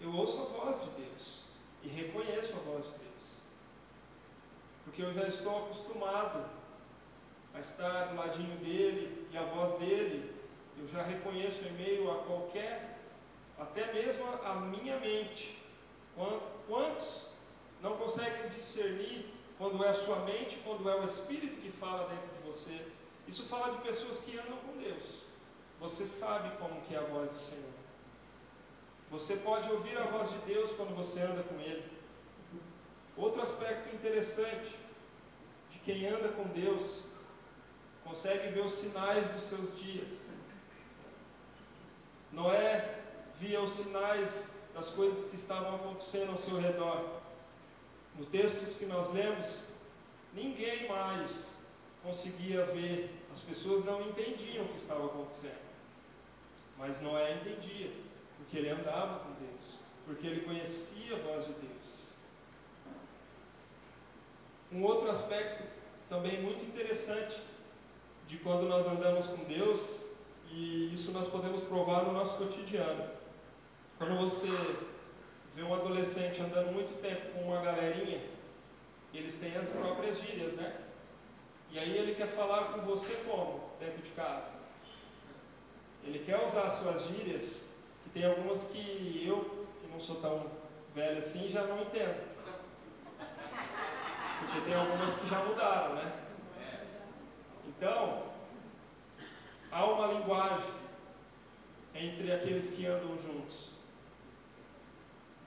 eu ouço a voz de Deus e reconheço a voz de Deus. Porque eu já estou acostumado a estar do ladinho dele e a voz dele, eu já reconheço em meio a qualquer, até mesmo a minha mente. Quantos não conseguem discernir quando é a sua mente, quando é o Espírito que fala dentro de você? Isso fala de pessoas que andam com Deus. Você sabe como que é a voz do Senhor. Você pode ouvir a voz de Deus quando você anda com Ele. Outro aspecto interessante de quem anda com Deus consegue ver os sinais dos seus dias. Noé via os sinais das coisas que estavam acontecendo ao seu redor. Nos textos que nós lemos, ninguém mais conseguia ver, as pessoas não entendiam o que estava acontecendo. Mas Noé entendia, porque ele andava com Deus, porque ele conhecia a voz de Deus. Um outro aspecto também muito interessante de quando nós andamos com Deus, e isso nós podemos provar no nosso cotidiano. Quando você vê um adolescente andando muito tempo com uma galerinha, eles têm as próprias gírias, né? E aí ele quer falar com você como? Dentro de casa. Ele quer usar as suas gírias, que tem algumas que eu, que não sou tão velho assim, já não entendo. Porque tem algumas que já mudaram, né? Então, há uma linguagem entre aqueles que andam juntos.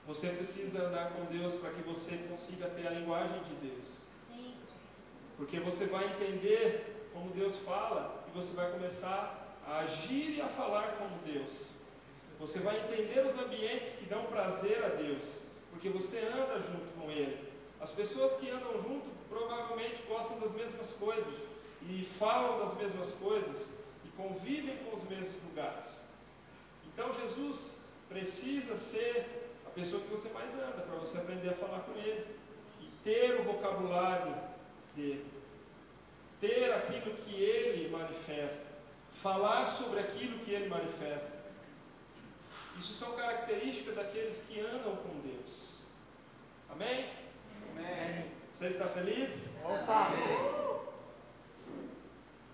Você precisa andar com Deus para que você consiga ter a linguagem de Deus. Porque você vai entender como Deus fala e você vai começar a agir e a falar como Deus. Você vai entender os ambientes que dão prazer a Deus, porque você anda junto com Ele. As pessoas que andam junto provavelmente gostam das mesmas coisas e falam das mesmas coisas e convivem com os mesmos lugares. Então Jesus precisa ser a pessoa que você mais anda para você aprender a falar com Ele e ter o vocabulário dele, ter aquilo que Ele manifesta, falar sobre aquilo que Ele manifesta. Isso são características daqueles que andam com Deus. Amém? Amém. Você está feliz? Opa!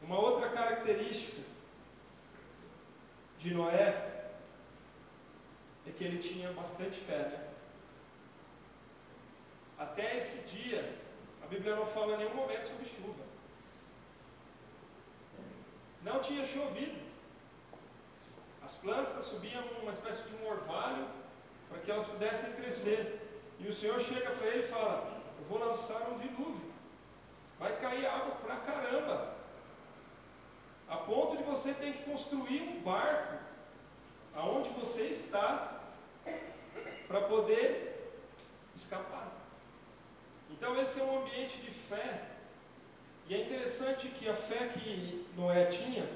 Uma outra característica de Noé é que ele tinha bastante fé. Né? Até esse dia, a Bíblia não fala em nenhum momento sobre chuva. Não tinha chovido. As plantas subiam uma espécie de um orvalho para que elas pudessem crescer. E o Senhor chega para ele e fala: Eu vou lançar um dilúvio. Vai cair água pra caramba. A ponto de você ter que construir um barco aonde você está para poder escapar. Então esse é um ambiente de fé. E é interessante que a fé que Noé tinha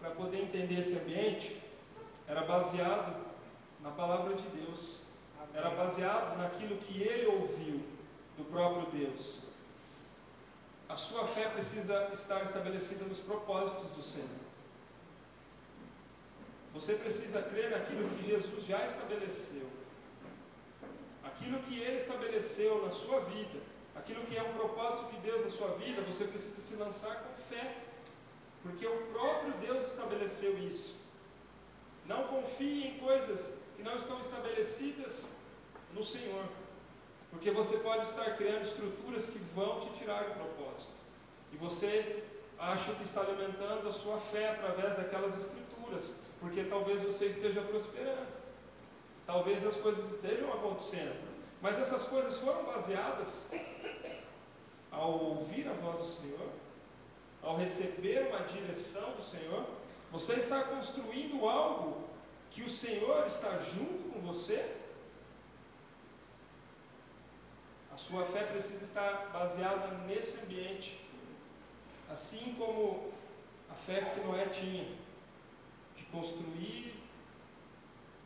para poder entender esse ambiente era baseado na palavra de Deus. Era baseado naquilo que ele ouviu do próprio Deus. A sua fé precisa estar estabelecida nos propósitos do Senhor. Você precisa crer naquilo que Jesus já estabeleceu. Aquilo que Ele estabeleceu na sua vida, aquilo que é um propósito de Deus na sua vida, você precisa se lançar com fé. Porque o próprio Deus estabeleceu isso. Não confie em coisas que não estão estabelecidas no Senhor. Porque você pode estar criando estruturas que vão te tirar do propósito. E você acha que está alimentando a sua fé através daquelas estruturas, porque talvez você esteja prosperando. Talvez as coisas estejam acontecendo. Mas essas coisas foram baseadas ao ouvir a voz do Senhor, ao receber uma direção do Senhor. Você está construindo algo que o Senhor está junto com você A sua fé precisa estar baseada nesse ambiente, assim como a fé que Noé tinha, de construir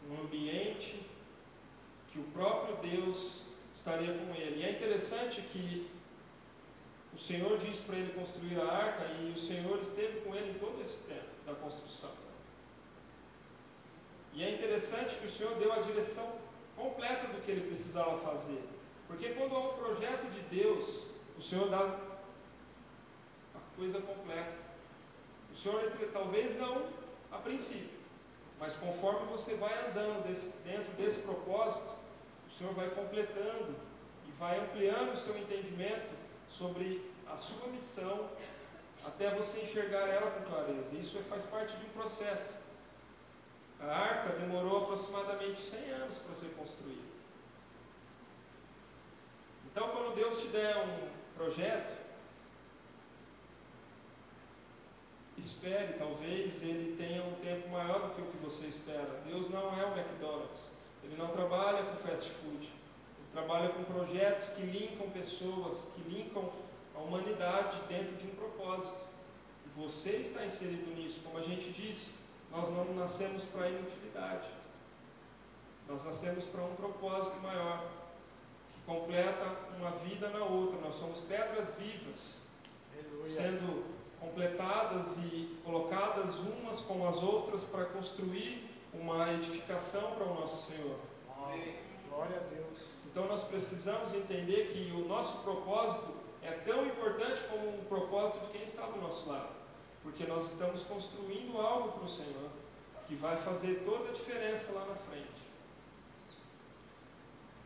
um ambiente que o próprio Deus estaria com ele. E é interessante que o Senhor disse para ele construir a arca e o Senhor esteve com ele em todo esse tempo da construção. E é interessante que o Senhor deu a direção completa do que ele precisava fazer. Porque quando há um projeto de Deus, o Senhor dá a coisa completa. O Senhor, talvez não a princípio, mas conforme você vai andando desse, dentro desse propósito, o Senhor vai completando e vai ampliando o seu entendimento sobre a sua missão, até você enxergar ela com clareza. Isso faz parte de um processo. A arca demorou aproximadamente 100 anos para ser construída. Então, quando Deus te der um projeto, espere, talvez ele tenha um tempo maior do que o que você espera. Deus não é o McDonald's, ele não trabalha com fast food, ele trabalha com projetos que linkam pessoas, que linkam a humanidade dentro de um propósito. E você está inserido nisso, como a gente disse, nós não nascemos para a inutilidade, nós nascemos para um propósito maior completa uma vida na outra. Nós somos pedras vivas, Aleluia. sendo completadas e colocadas umas com as outras para construir uma edificação para o nosso Senhor. Amém. Glória a Deus. Então nós precisamos entender que o nosso propósito é tão importante como o propósito de quem está do nosso lado, porque nós estamos construindo algo para o Senhor que vai fazer toda a diferença lá na frente.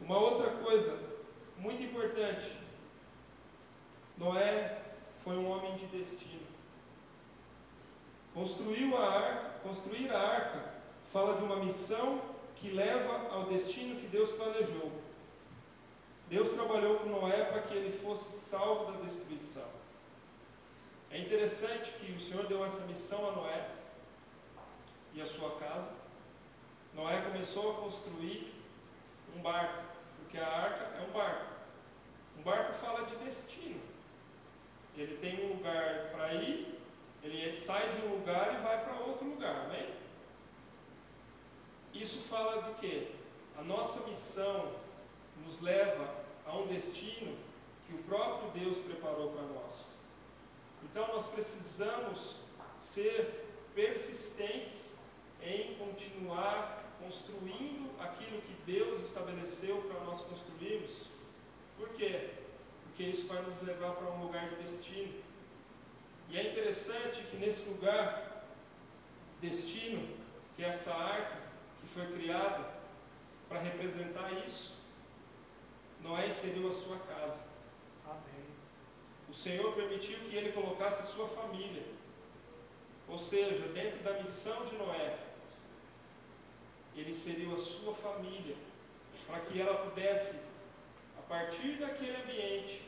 Uma outra coisa muito importante: Noé foi um homem de destino. Construiu a arca, construir a arca fala de uma missão que leva ao destino que Deus planejou. Deus trabalhou com Noé para que ele fosse salvo da destruição. É interessante que o Senhor deu essa missão a Noé e a sua casa. Noé começou a construir um barco, porque a arca é um barco. Um barco fala de destino. Ele tem um lugar para ir, ele sai de um lugar e vai para outro lugar, amém? Isso fala do que? A nossa missão nos leva a um destino que o próprio Deus preparou para nós. Então nós precisamos ser persistentes em continuar construindo aquilo que Deus estabeleceu para nós construirmos. Por quê? Porque isso vai nos levar para um lugar de destino. E é interessante que nesse lugar de destino, que é essa arca que foi criada para representar isso, Noé inseriu a sua casa. Amém. O Senhor permitiu que ele colocasse a sua família. Ou seja, dentro da missão de Noé, Ele inseriu a sua família para que ela pudesse, a partir daquele ambiente,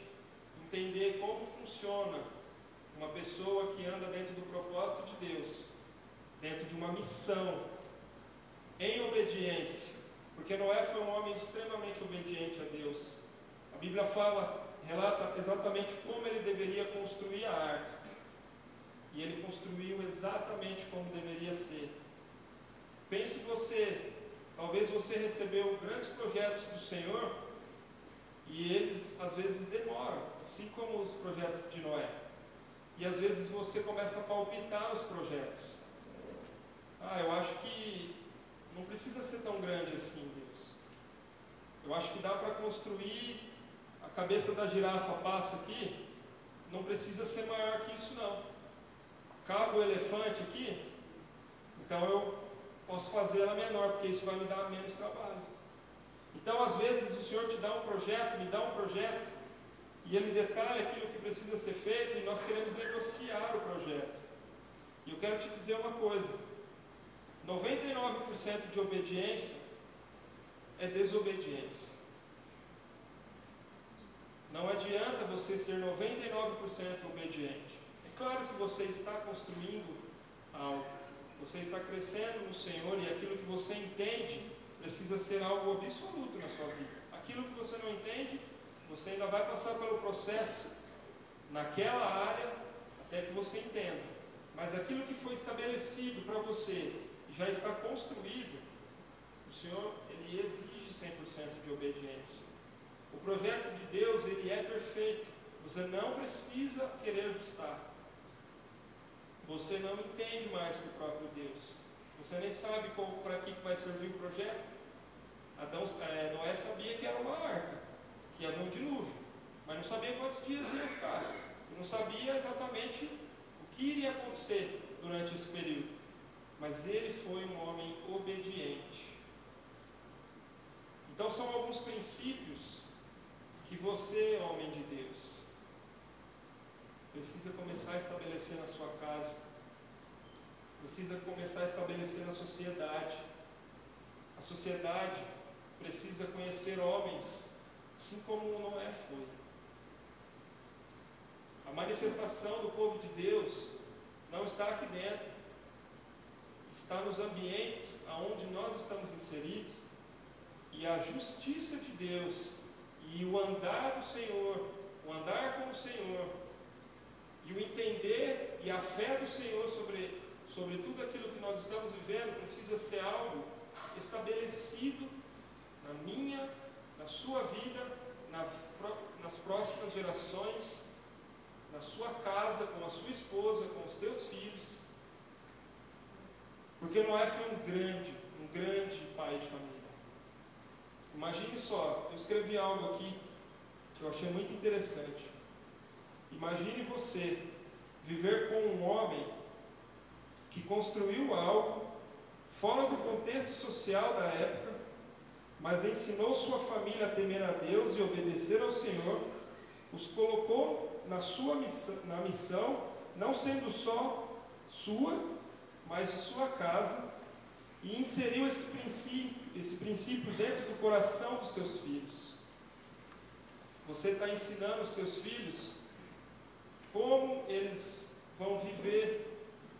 entender como funciona uma pessoa que anda dentro do propósito de Deus, dentro de uma missão, em obediência, porque Noé foi um homem extremamente obediente a Deus. A Bíblia fala, relata exatamente como ele deveria construir a arca. E ele construiu exatamente como deveria ser. Pense você, talvez você recebeu grandes projetos do Senhor e eles às vezes demoram, assim como os projetos de Noé. E às vezes você começa a palpitar os projetos. Ah, eu acho que não precisa ser tão grande assim, Deus. Eu acho que dá para construir a cabeça da girafa passa aqui, não precisa ser maior que isso não. Cabe o elefante aqui, então eu posso fazer ela menor, porque isso vai me dar menos trabalho. Então, às vezes, o Senhor te dá um projeto, me dá um projeto, e Ele detalha aquilo que precisa ser feito, e nós queremos negociar o projeto. E eu quero te dizer uma coisa: 99% de obediência é desobediência. Não adianta você ser 99% obediente. É claro que você está construindo algo, você está crescendo no Senhor e aquilo que você entende precisa ser algo absoluto na sua vida. Aquilo que você não entende, você ainda vai passar pelo processo naquela área até que você entenda. Mas aquilo que foi estabelecido para você já está construído, o Senhor ele exige 100% de obediência. O projeto de Deus ele é perfeito. Você não precisa querer ajustar. Você não entende mais que o próprio Deus. Você nem sabe para que vai servir o projeto. Adão, é, Noé sabia que era uma arca, que havia um dilúvio, mas não sabia quantos dias ia ficar. Não sabia exatamente o que iria acontecer durante esse período mas ele foi um homem obediente. Então, são alguns princípios que você, homem de Deus, precisa começar a estabelecer na sua casa, precisa começar a estabelecer na sociedade. A sociedade precisa conhecer homens, assim como Noé foi. A manifestação do povo de Deus não está aqui dentro, está nos ambientes aonde nós estamos inseridos e a justiça de Deus e o andar do Senhor, o andar com o Senhor e o entender e a fé do Senhor sobre, sobre tudo aquilo que nós estamos vivendo precisa ser algo estabelecido na minha, na sua vida, na, nas próximas gerações, na sua casa, com a sua esposa, com os teus filhos porque Noé foi um grande, um grande pai de família. Imagine só, eu escrevi algo aqui que eu achei muito interessante. Imagine você viver com um homem que construiu algo fora do contexto social da época, mas ensinou sua família a temer a Deus e obedecer ao Senhor, os colocou na sua missão, na missão, não sendo só sua, mas de sua casa, e inseriu esse princípio, esse princípio dentro do coração dos teus filhos. Você está ensinando os teus filhos como eles vão viver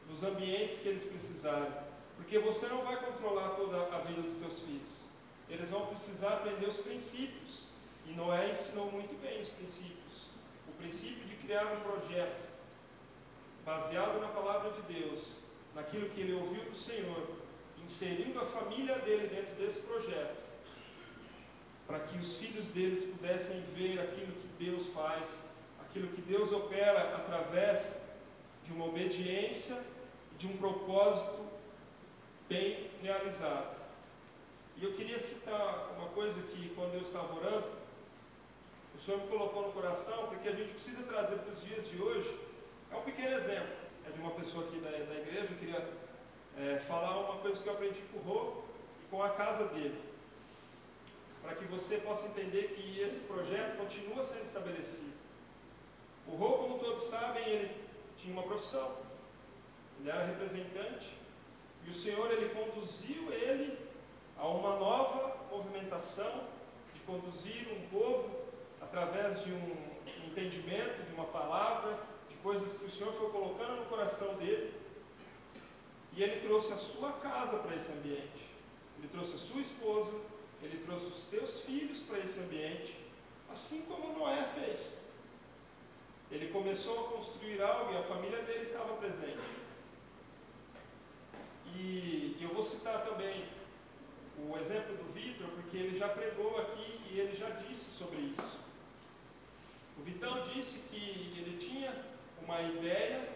nos ambientes que eles precisarem, porque você não vai controlar toda a vida dos teus filhos. Eles vão precisar aprender os princípios. E Noé ensinou muito bem os princípios. O princípio de criar um projeto baseado na palavra de Deus, naquilo que ele ouviu do Senhor, inserindo a família dele dentro desse projeto, para que os filhos deles pudessem ver aquilo que Deus faz, aquilo que Deus opera através de uma obediência de um propósito bem realizado. E eu queria citar uma coisa que, quando eu estava orando, o Senhor me colocou no coração, porque a gente precisa trazer para os dias de hoje. É um pequeno exemplo é de uma pessoa aqui da, da igreja, eu queria é, falar uma coisa que eu aprendi com o Rô e com a casa dele. Para que você possa entender que esse projeto continua sendo estabelecido. O Rô, como todos sabem, ele tinha uma profissão, ele era representante, e o Senhor ele conduziu ele a uma nova movimentação de conduzir um povo através de um entendimento, de uma palavra, de coisas que o Senhor foi colocando no coração dele. E ele trouxe a sua casa para esse ambiente. Ele trouxe a sua esposa, ele trouxe os teus filhos para esse ambiente, assim como Noé fez. Ele começou a construir algo e a família dele estava presente. E eu vou citar também o exemplo do Vitor, porque ele já pregou aqui e ele já disse sobre isso. O Vitão disse que ele tinha uma ideia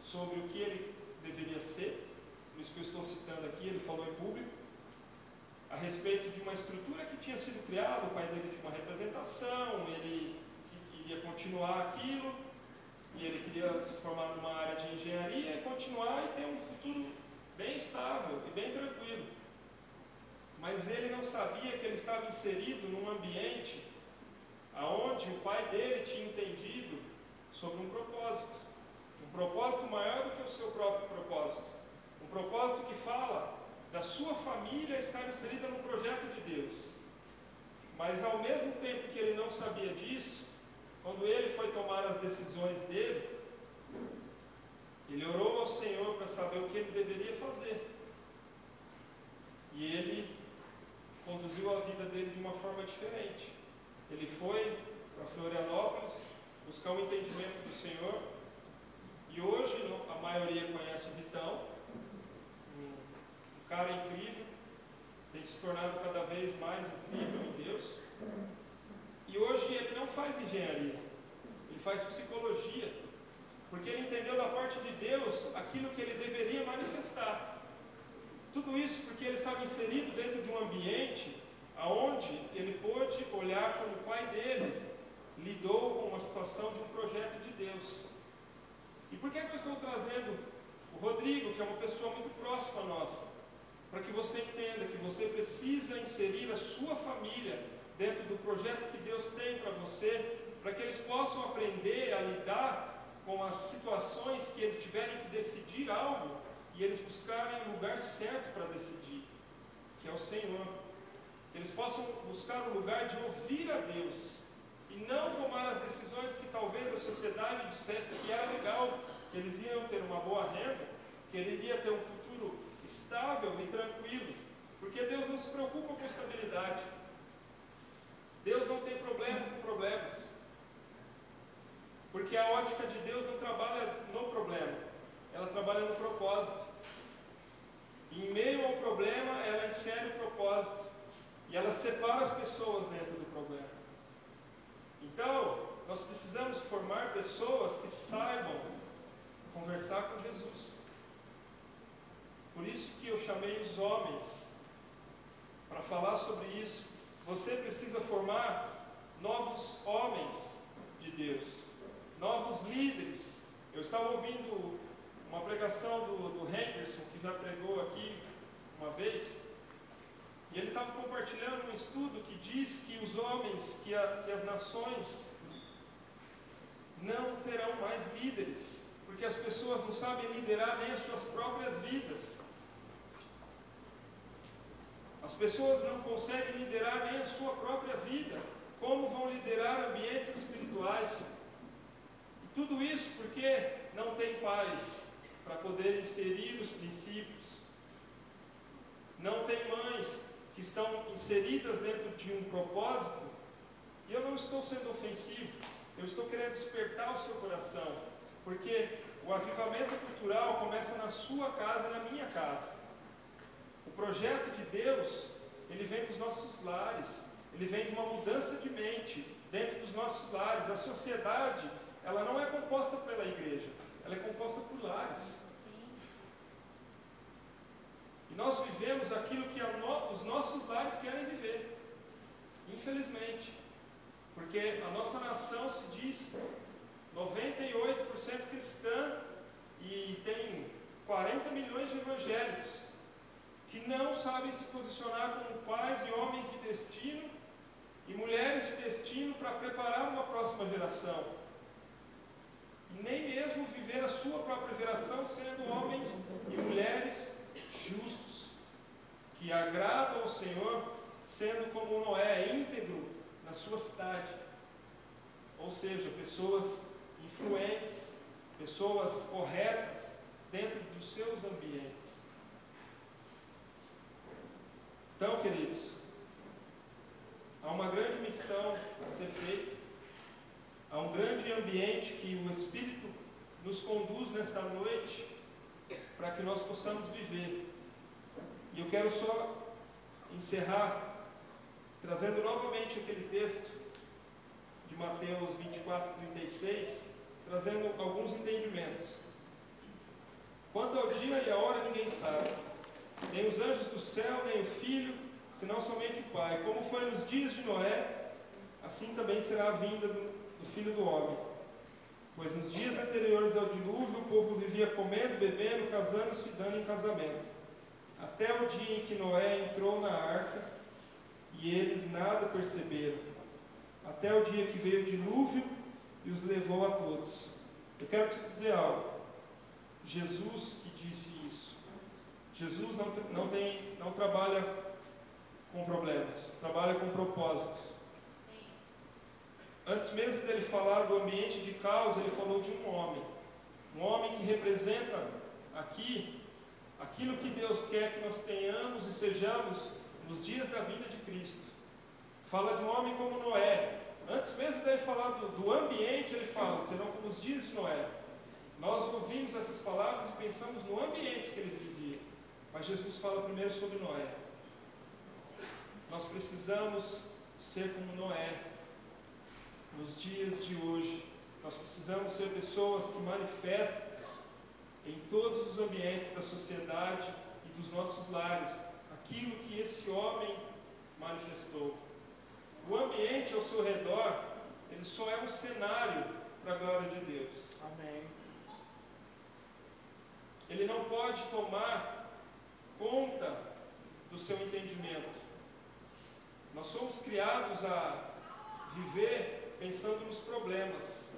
sobre o que ele deveria ser, por isso que eu estou citando aqui, ele falou em público, a respeito de uma estrutura que tinha sido criada, o pai dele tinha uma representação, ele iria continuar aquilo, e ele queria se formar numa área de engenharia e continuar e ter um futuro bem estável e bem tranquilo. Mas ele não sabia que ele estava inserido num ambiente aonde o pai dele tinha entendido sobre um propósito, um propósito maior do que o seu próprio propósito, um propósito que fala da sua família estar inserida no projeto de Deus. Mas ao mesmo tempo que ele não sabia disso, quando ele foi tomar as decisões dele, ele orou ao Senhor para saber o que ele deveria fazer. E ele conduziu a vida dele de uma forma diferente. Ele foi para Florianópolis buscar o um entendimento do Senhor. E hoje a maioria conhece o Vitão, um cara incrível, tem se tornado cada vez mais incrível em Deus. E hoje ele não faz engenharia, ele faz psicologia, porque ele entendeu da parte de Deus aquilo que ele deveria manifestar. Tudo isso porque ele estava inserido dentro de um ambiente aonde ele pôde olhar como o pai dele lidou com a situação de um projeto de Deus. E por que, que eu estou trazendo o Rodrigo, que é uma pessoa muito próxima a nossa? Para que você entenda que você precisa inserir a sua família dentro do projeto que Deus tem para você, para que eles possam aprender a lidar com as situações que eles tiverem que decidir algo e eles buscarem o lugar certo para decidir, que é o Senhor. Que eles possam buscar o lugar de ouvir a Deus e não tomar as decisões que talvez a sociedade dissesse que era legal, que eles iam ter uma boa renda, que ele iria ter um futuro estável e tranquilo, porque Deus não se preocupa com estabilidade. Deus não tem problema com problemas. Porque a ótica de Deus não trabalha no problema, ela trabalha no propósito. Em meio ao problema, ela insere o propósito. E ela separa as pessoas dentro do problema. Então, nós precisamos formar pessoas que saibam conversar com Jesus. Por isso que eu chamei os homens para falar sobre isso. Você precisa formar novos homens de Deus, novos líderes. Eu estava ouvindo uma pregação do, do Henderson, que já pregou aqui uma vez, e ele estava compartilhando um estudo que diz que os homens, que, a, que as nações não terão mais líderes, porque as pessoas não sabem liderar nem as suas próprias vidas. As pessoas não conseguem liderar nem a sua própria vida. Como vão liderar ambientes espirituais? E tudo isso porque não tem pais para poder inserir os princípios. Não tem mães que estão inseridas dentro de um propósito. E eu não estou sendo ofensivo, eu estou querendo despertar o seu coração, porque o avivamento cultural começa na sua casa na minha casa. O projeto de Deus, ele vem dos nossos lares, ele vem de uma mudança de mente dentro dos nossos lares. A sociedade, ela não é composta pela igreja, ela é composta por lares. E nós vivemos aquilo que no, os nossos lares querem viver, infelizmente. Porque a nossa nação se diz 98% cristã e tem 40 milhões de evangélicos que não sabem se posicionar como pais e homens de destino e mulheres de destino para preparar uma próxima geração. Nem mesmo viver a sua própria geração sendo homens e mulheres justos, que agradam ao Senhor, sendo como Noé, íntegro na sua cidade. Ou seja, pessoas influentes, pessoas corretas dentro dos seus ambientes. Então, queridos, há uma grande missão a ser feita, há um grande ambiente que o Espírito nos conduz nessa noite para que nós possamos viver. E eu quero só encerrar trazendo novamente aquele texto de Mateus 24, 36, trazendo alguns entendimentos. Quanto ao dia e a hora ninguém sabe, nem os anjos do céu, nem o filho, senão somente o Pai. Como foi nos dias de Noé, assim também será a vinda do filho do homem. Pois nos dias anteriores ao dilúvio, o povo vivia comendo, bebendo, casando-se e dando em casamento. Até o dia em que Noé entrou na arca e eles nada perceberam. Até o dia que veio o dilúvio e os levou a todos. Eu quero te dizer algo. Jesus que disse isso. Jesus não, não, tem, não trabalha com problemas, trabalha com propósitos. Antes mesmo dele falar do ambiente de caos, ele falou de um homem. Um homem que representa aqui aquilo que Deus quer que nós tenhamos e sejamos nos dias da vinda de Cristo. Fala de um homem como Noé. Antes mesmo dele falar do, do ambiente, ele fala: serão como os dias de Noé. Nós ouvimos essas palavras e pensamos no ambiente que ele vivia. Mas Jesus fala primeiro sobre Noé. Nós precisamos ser como Noé nos dias de hoje. Nós precisamos ser pessoas que manifestam em todos os ambientes da sociedade e dos nossos lares aquilo que esse homem manifestou. O ambiente ao seu redor, ele só é um cenário para a glória de Deus. Amém. Ele não pode tomar conta do seu entendimento. Nós somos criados a viver pensando nos problemas.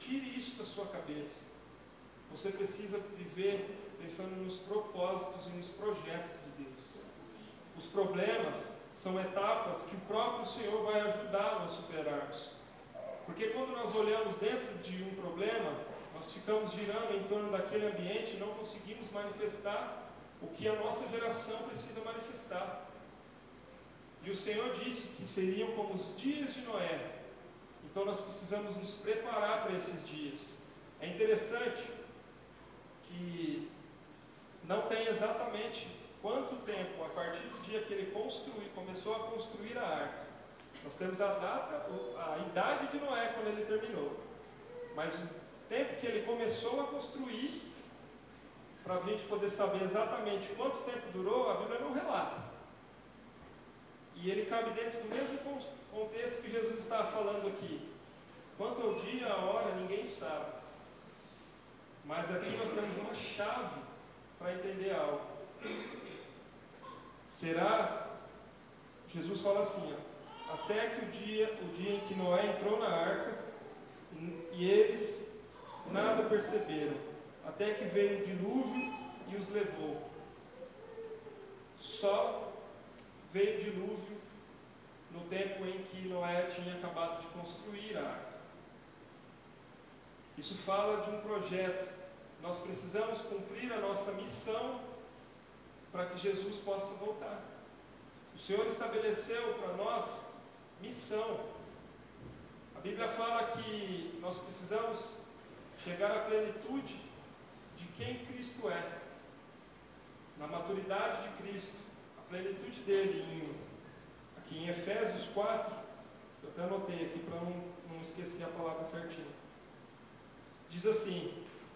Tire isso da sua cabeça. Você precisa viver pensando nos propósitos e nos projetos de Deus. Os problemas são etapas que o próprio Senhor vai ajudar a nós superarmos. Porque quando nós olhamos dentro de um problema, nós ficamos girando em torno daquele ambiente e não conseguimos manifestar o que a nossa geração precisa manifestar. E o Senhor disse que seriam como os dias de Noé. Então nós precisamos nos preparar para esses dias. É interessante que não tem exatamente quanto tempo, a partir do dia que ele construiu, começou a construir a arca. Nós temos a data, a idade de Noé quando ele terminou. Mas o tempo que ele começou a construir, para a gente poder saber exatamente quanto tempo durou, a Bíblia não relata. E ele cabe dentro do mesmo contexto que Jesus estava falando aqui. Quanto ao dia, a hora, ninguém sabe. Mas aqui nós temos uma chave para entender algo. Será? Jesus fala assim, ó, até que o dia, o dia em que Noé entrou na arca e eles nada perceberam, até que veio o dilúvio e os levou. Só veio o dilúvio no tempo em que Noé tinha acabado de construir a arca. Isso fala de um projeto. Nós precisamos cumprir a nossa missão para que Jesus possa voltar. O Senhor estabeleceu para nós missão. A Bíblia fala que nós precisamos chegar à plenitude de quem Cristo é, na maturidade de Cristo, plenitude dele. Em, aqui em Efésios 4, eu até anotei aqui para não, não esquecer a palavra certinha. Diz assim: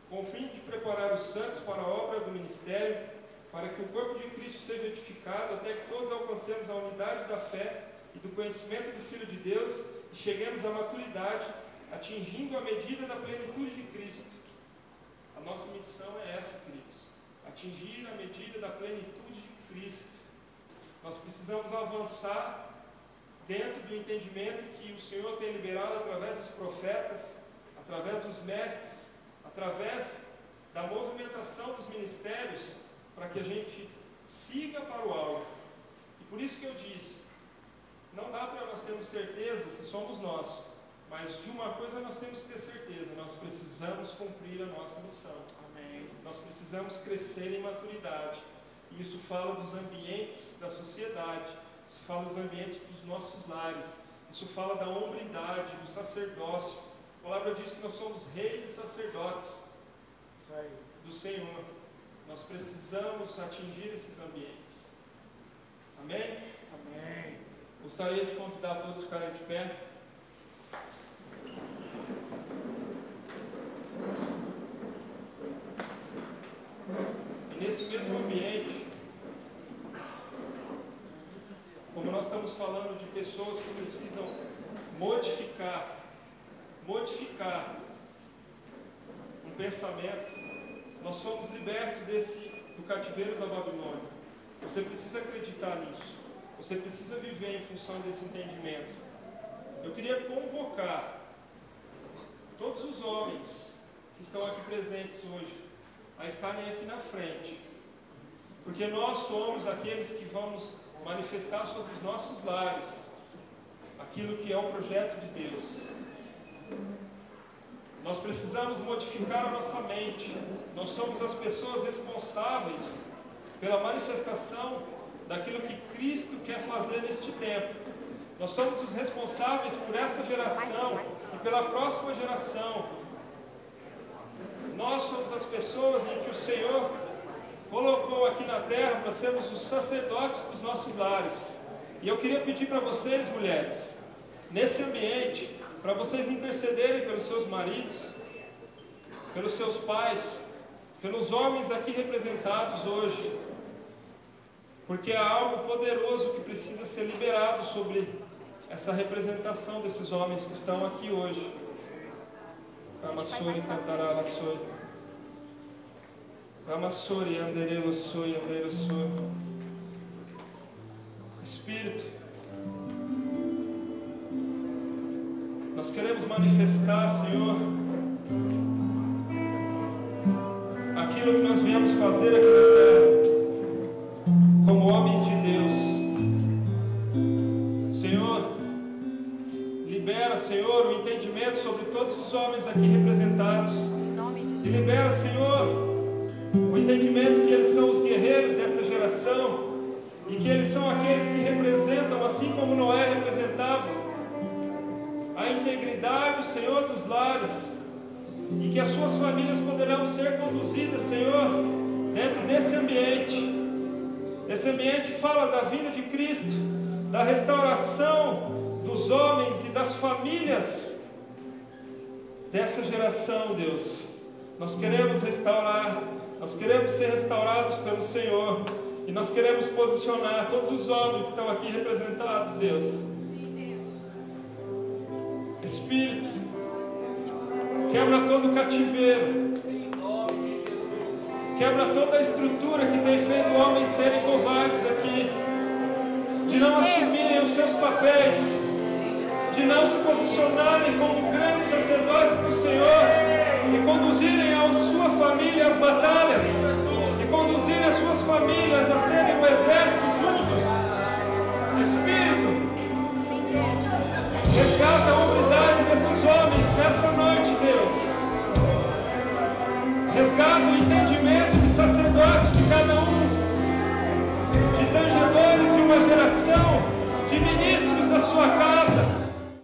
com o fim de preparar os santos para a obra do ministério, para que o corpo de Cristo seja edificado, até que todos alcancemos a unidade da fé e do conhecimento do Filho de Deus e cheguemos à maturidade, atingindo a medida da plenitude de Cristo. A nossa missão é essa, queridos: atingir a medida da plenitude de Cristo. Nós precisamos avançar dentro do entendimento que o Senhor tem liberado através dos profetas, através dos mestres, através da movimentação dos ministérios para que a gente siga para o alvo. Por isso que eu disse, não dá para nós termos certeza se somos nós, mas de uma coisa nós temos que ter certeza: nós precisamos cumprir a nossa missão. Amém. Nós precisamos crescer em maturidade. Isso fala dos ambientes da sociedade, isso fala dos ambientes dos nossos lares, isso fala da hombridade, do sacerdócio. A palavra diz que nós somos reis e sacerdotes do Senhor. Nós precisamos atingir esses ambientes. Amém? Amém. Gostaria de convidar todos a ficarem de pé. E nesse mesmo ambiente, como nós estamos falando de pessoas que precisam modificar, modificar um pensamento, nós somos libertos desse do cativeiro da Babilônia. Você precisa acreditar nisso. Você precisa viver em função desse entendimento. Eu queria convocar todos os homens que estão aqui presentes hoje a estarem aqui na frente, porque nós somos aqueles que vamos manifestar sobre os nossos lares aquilo que é o projeto de Deus. Nós precisamos modificar a nossa mente. Nós somos as pessoas responsáveis pela manifestação daquilo que Cristo quer fazer neste tempo. Nós somos os responsáveis por esta geração e pela próxima geração. Nós somos as pessoas em que o Senhor colocou aqui na terra para sermos os sacerdotes dos nossos lares. E eu queria pedir para vocês, mulheres, nesse ambiente, para vocês intercederem pelos seus maridos, pelos seus pais, pelos homens aqui representados hoje, porque há algo poderoso que precisa ser liberado sobre essa representação desses homens que estão aqui hoje. Ramassori cantará la soi. Ramassori anderelo soi, anderelo soi. Espírito, nós queremos manifestar, Senhor, aquilo que nós viemos fazer aqui na terra, como homens de Deus. Senhor, libera, Senhor, o entendimento sobre todos os homens aqui representados. E libera, Senhor, e que eles são aqueles que representam, assim como Noé representava, a integridade, Senhor, dos lares e que as suas famílias poderão ser conduzidas, Senhor, dentro desse ambiente. Esse ambiente fala da vinda de Cristo, da restauração dos homens e das famílias dessa geração, Deus. Nós queremos restaurar, nós queremos ser restaurados pelo Senhor. E nós queremos posicionar todos os homens que estão aqui representados, Deus. Espírito, quebra todo o cativeiro. Quebra toda a estrutura que tem feito homens serem covardes aqui, de não assumirem os seus papéis, de não se posicionarem como grandes sacerdotes do Senhor e conduzirem a sua família às batalhas, e conduzirem as suas famílias a serem um exército juntos. Espírito, resgata a hombridade desses homens nessa noite, Deus. Resgata o entendimento de sacerdote de cada um, de tangedores de uma geração, de ministros da sua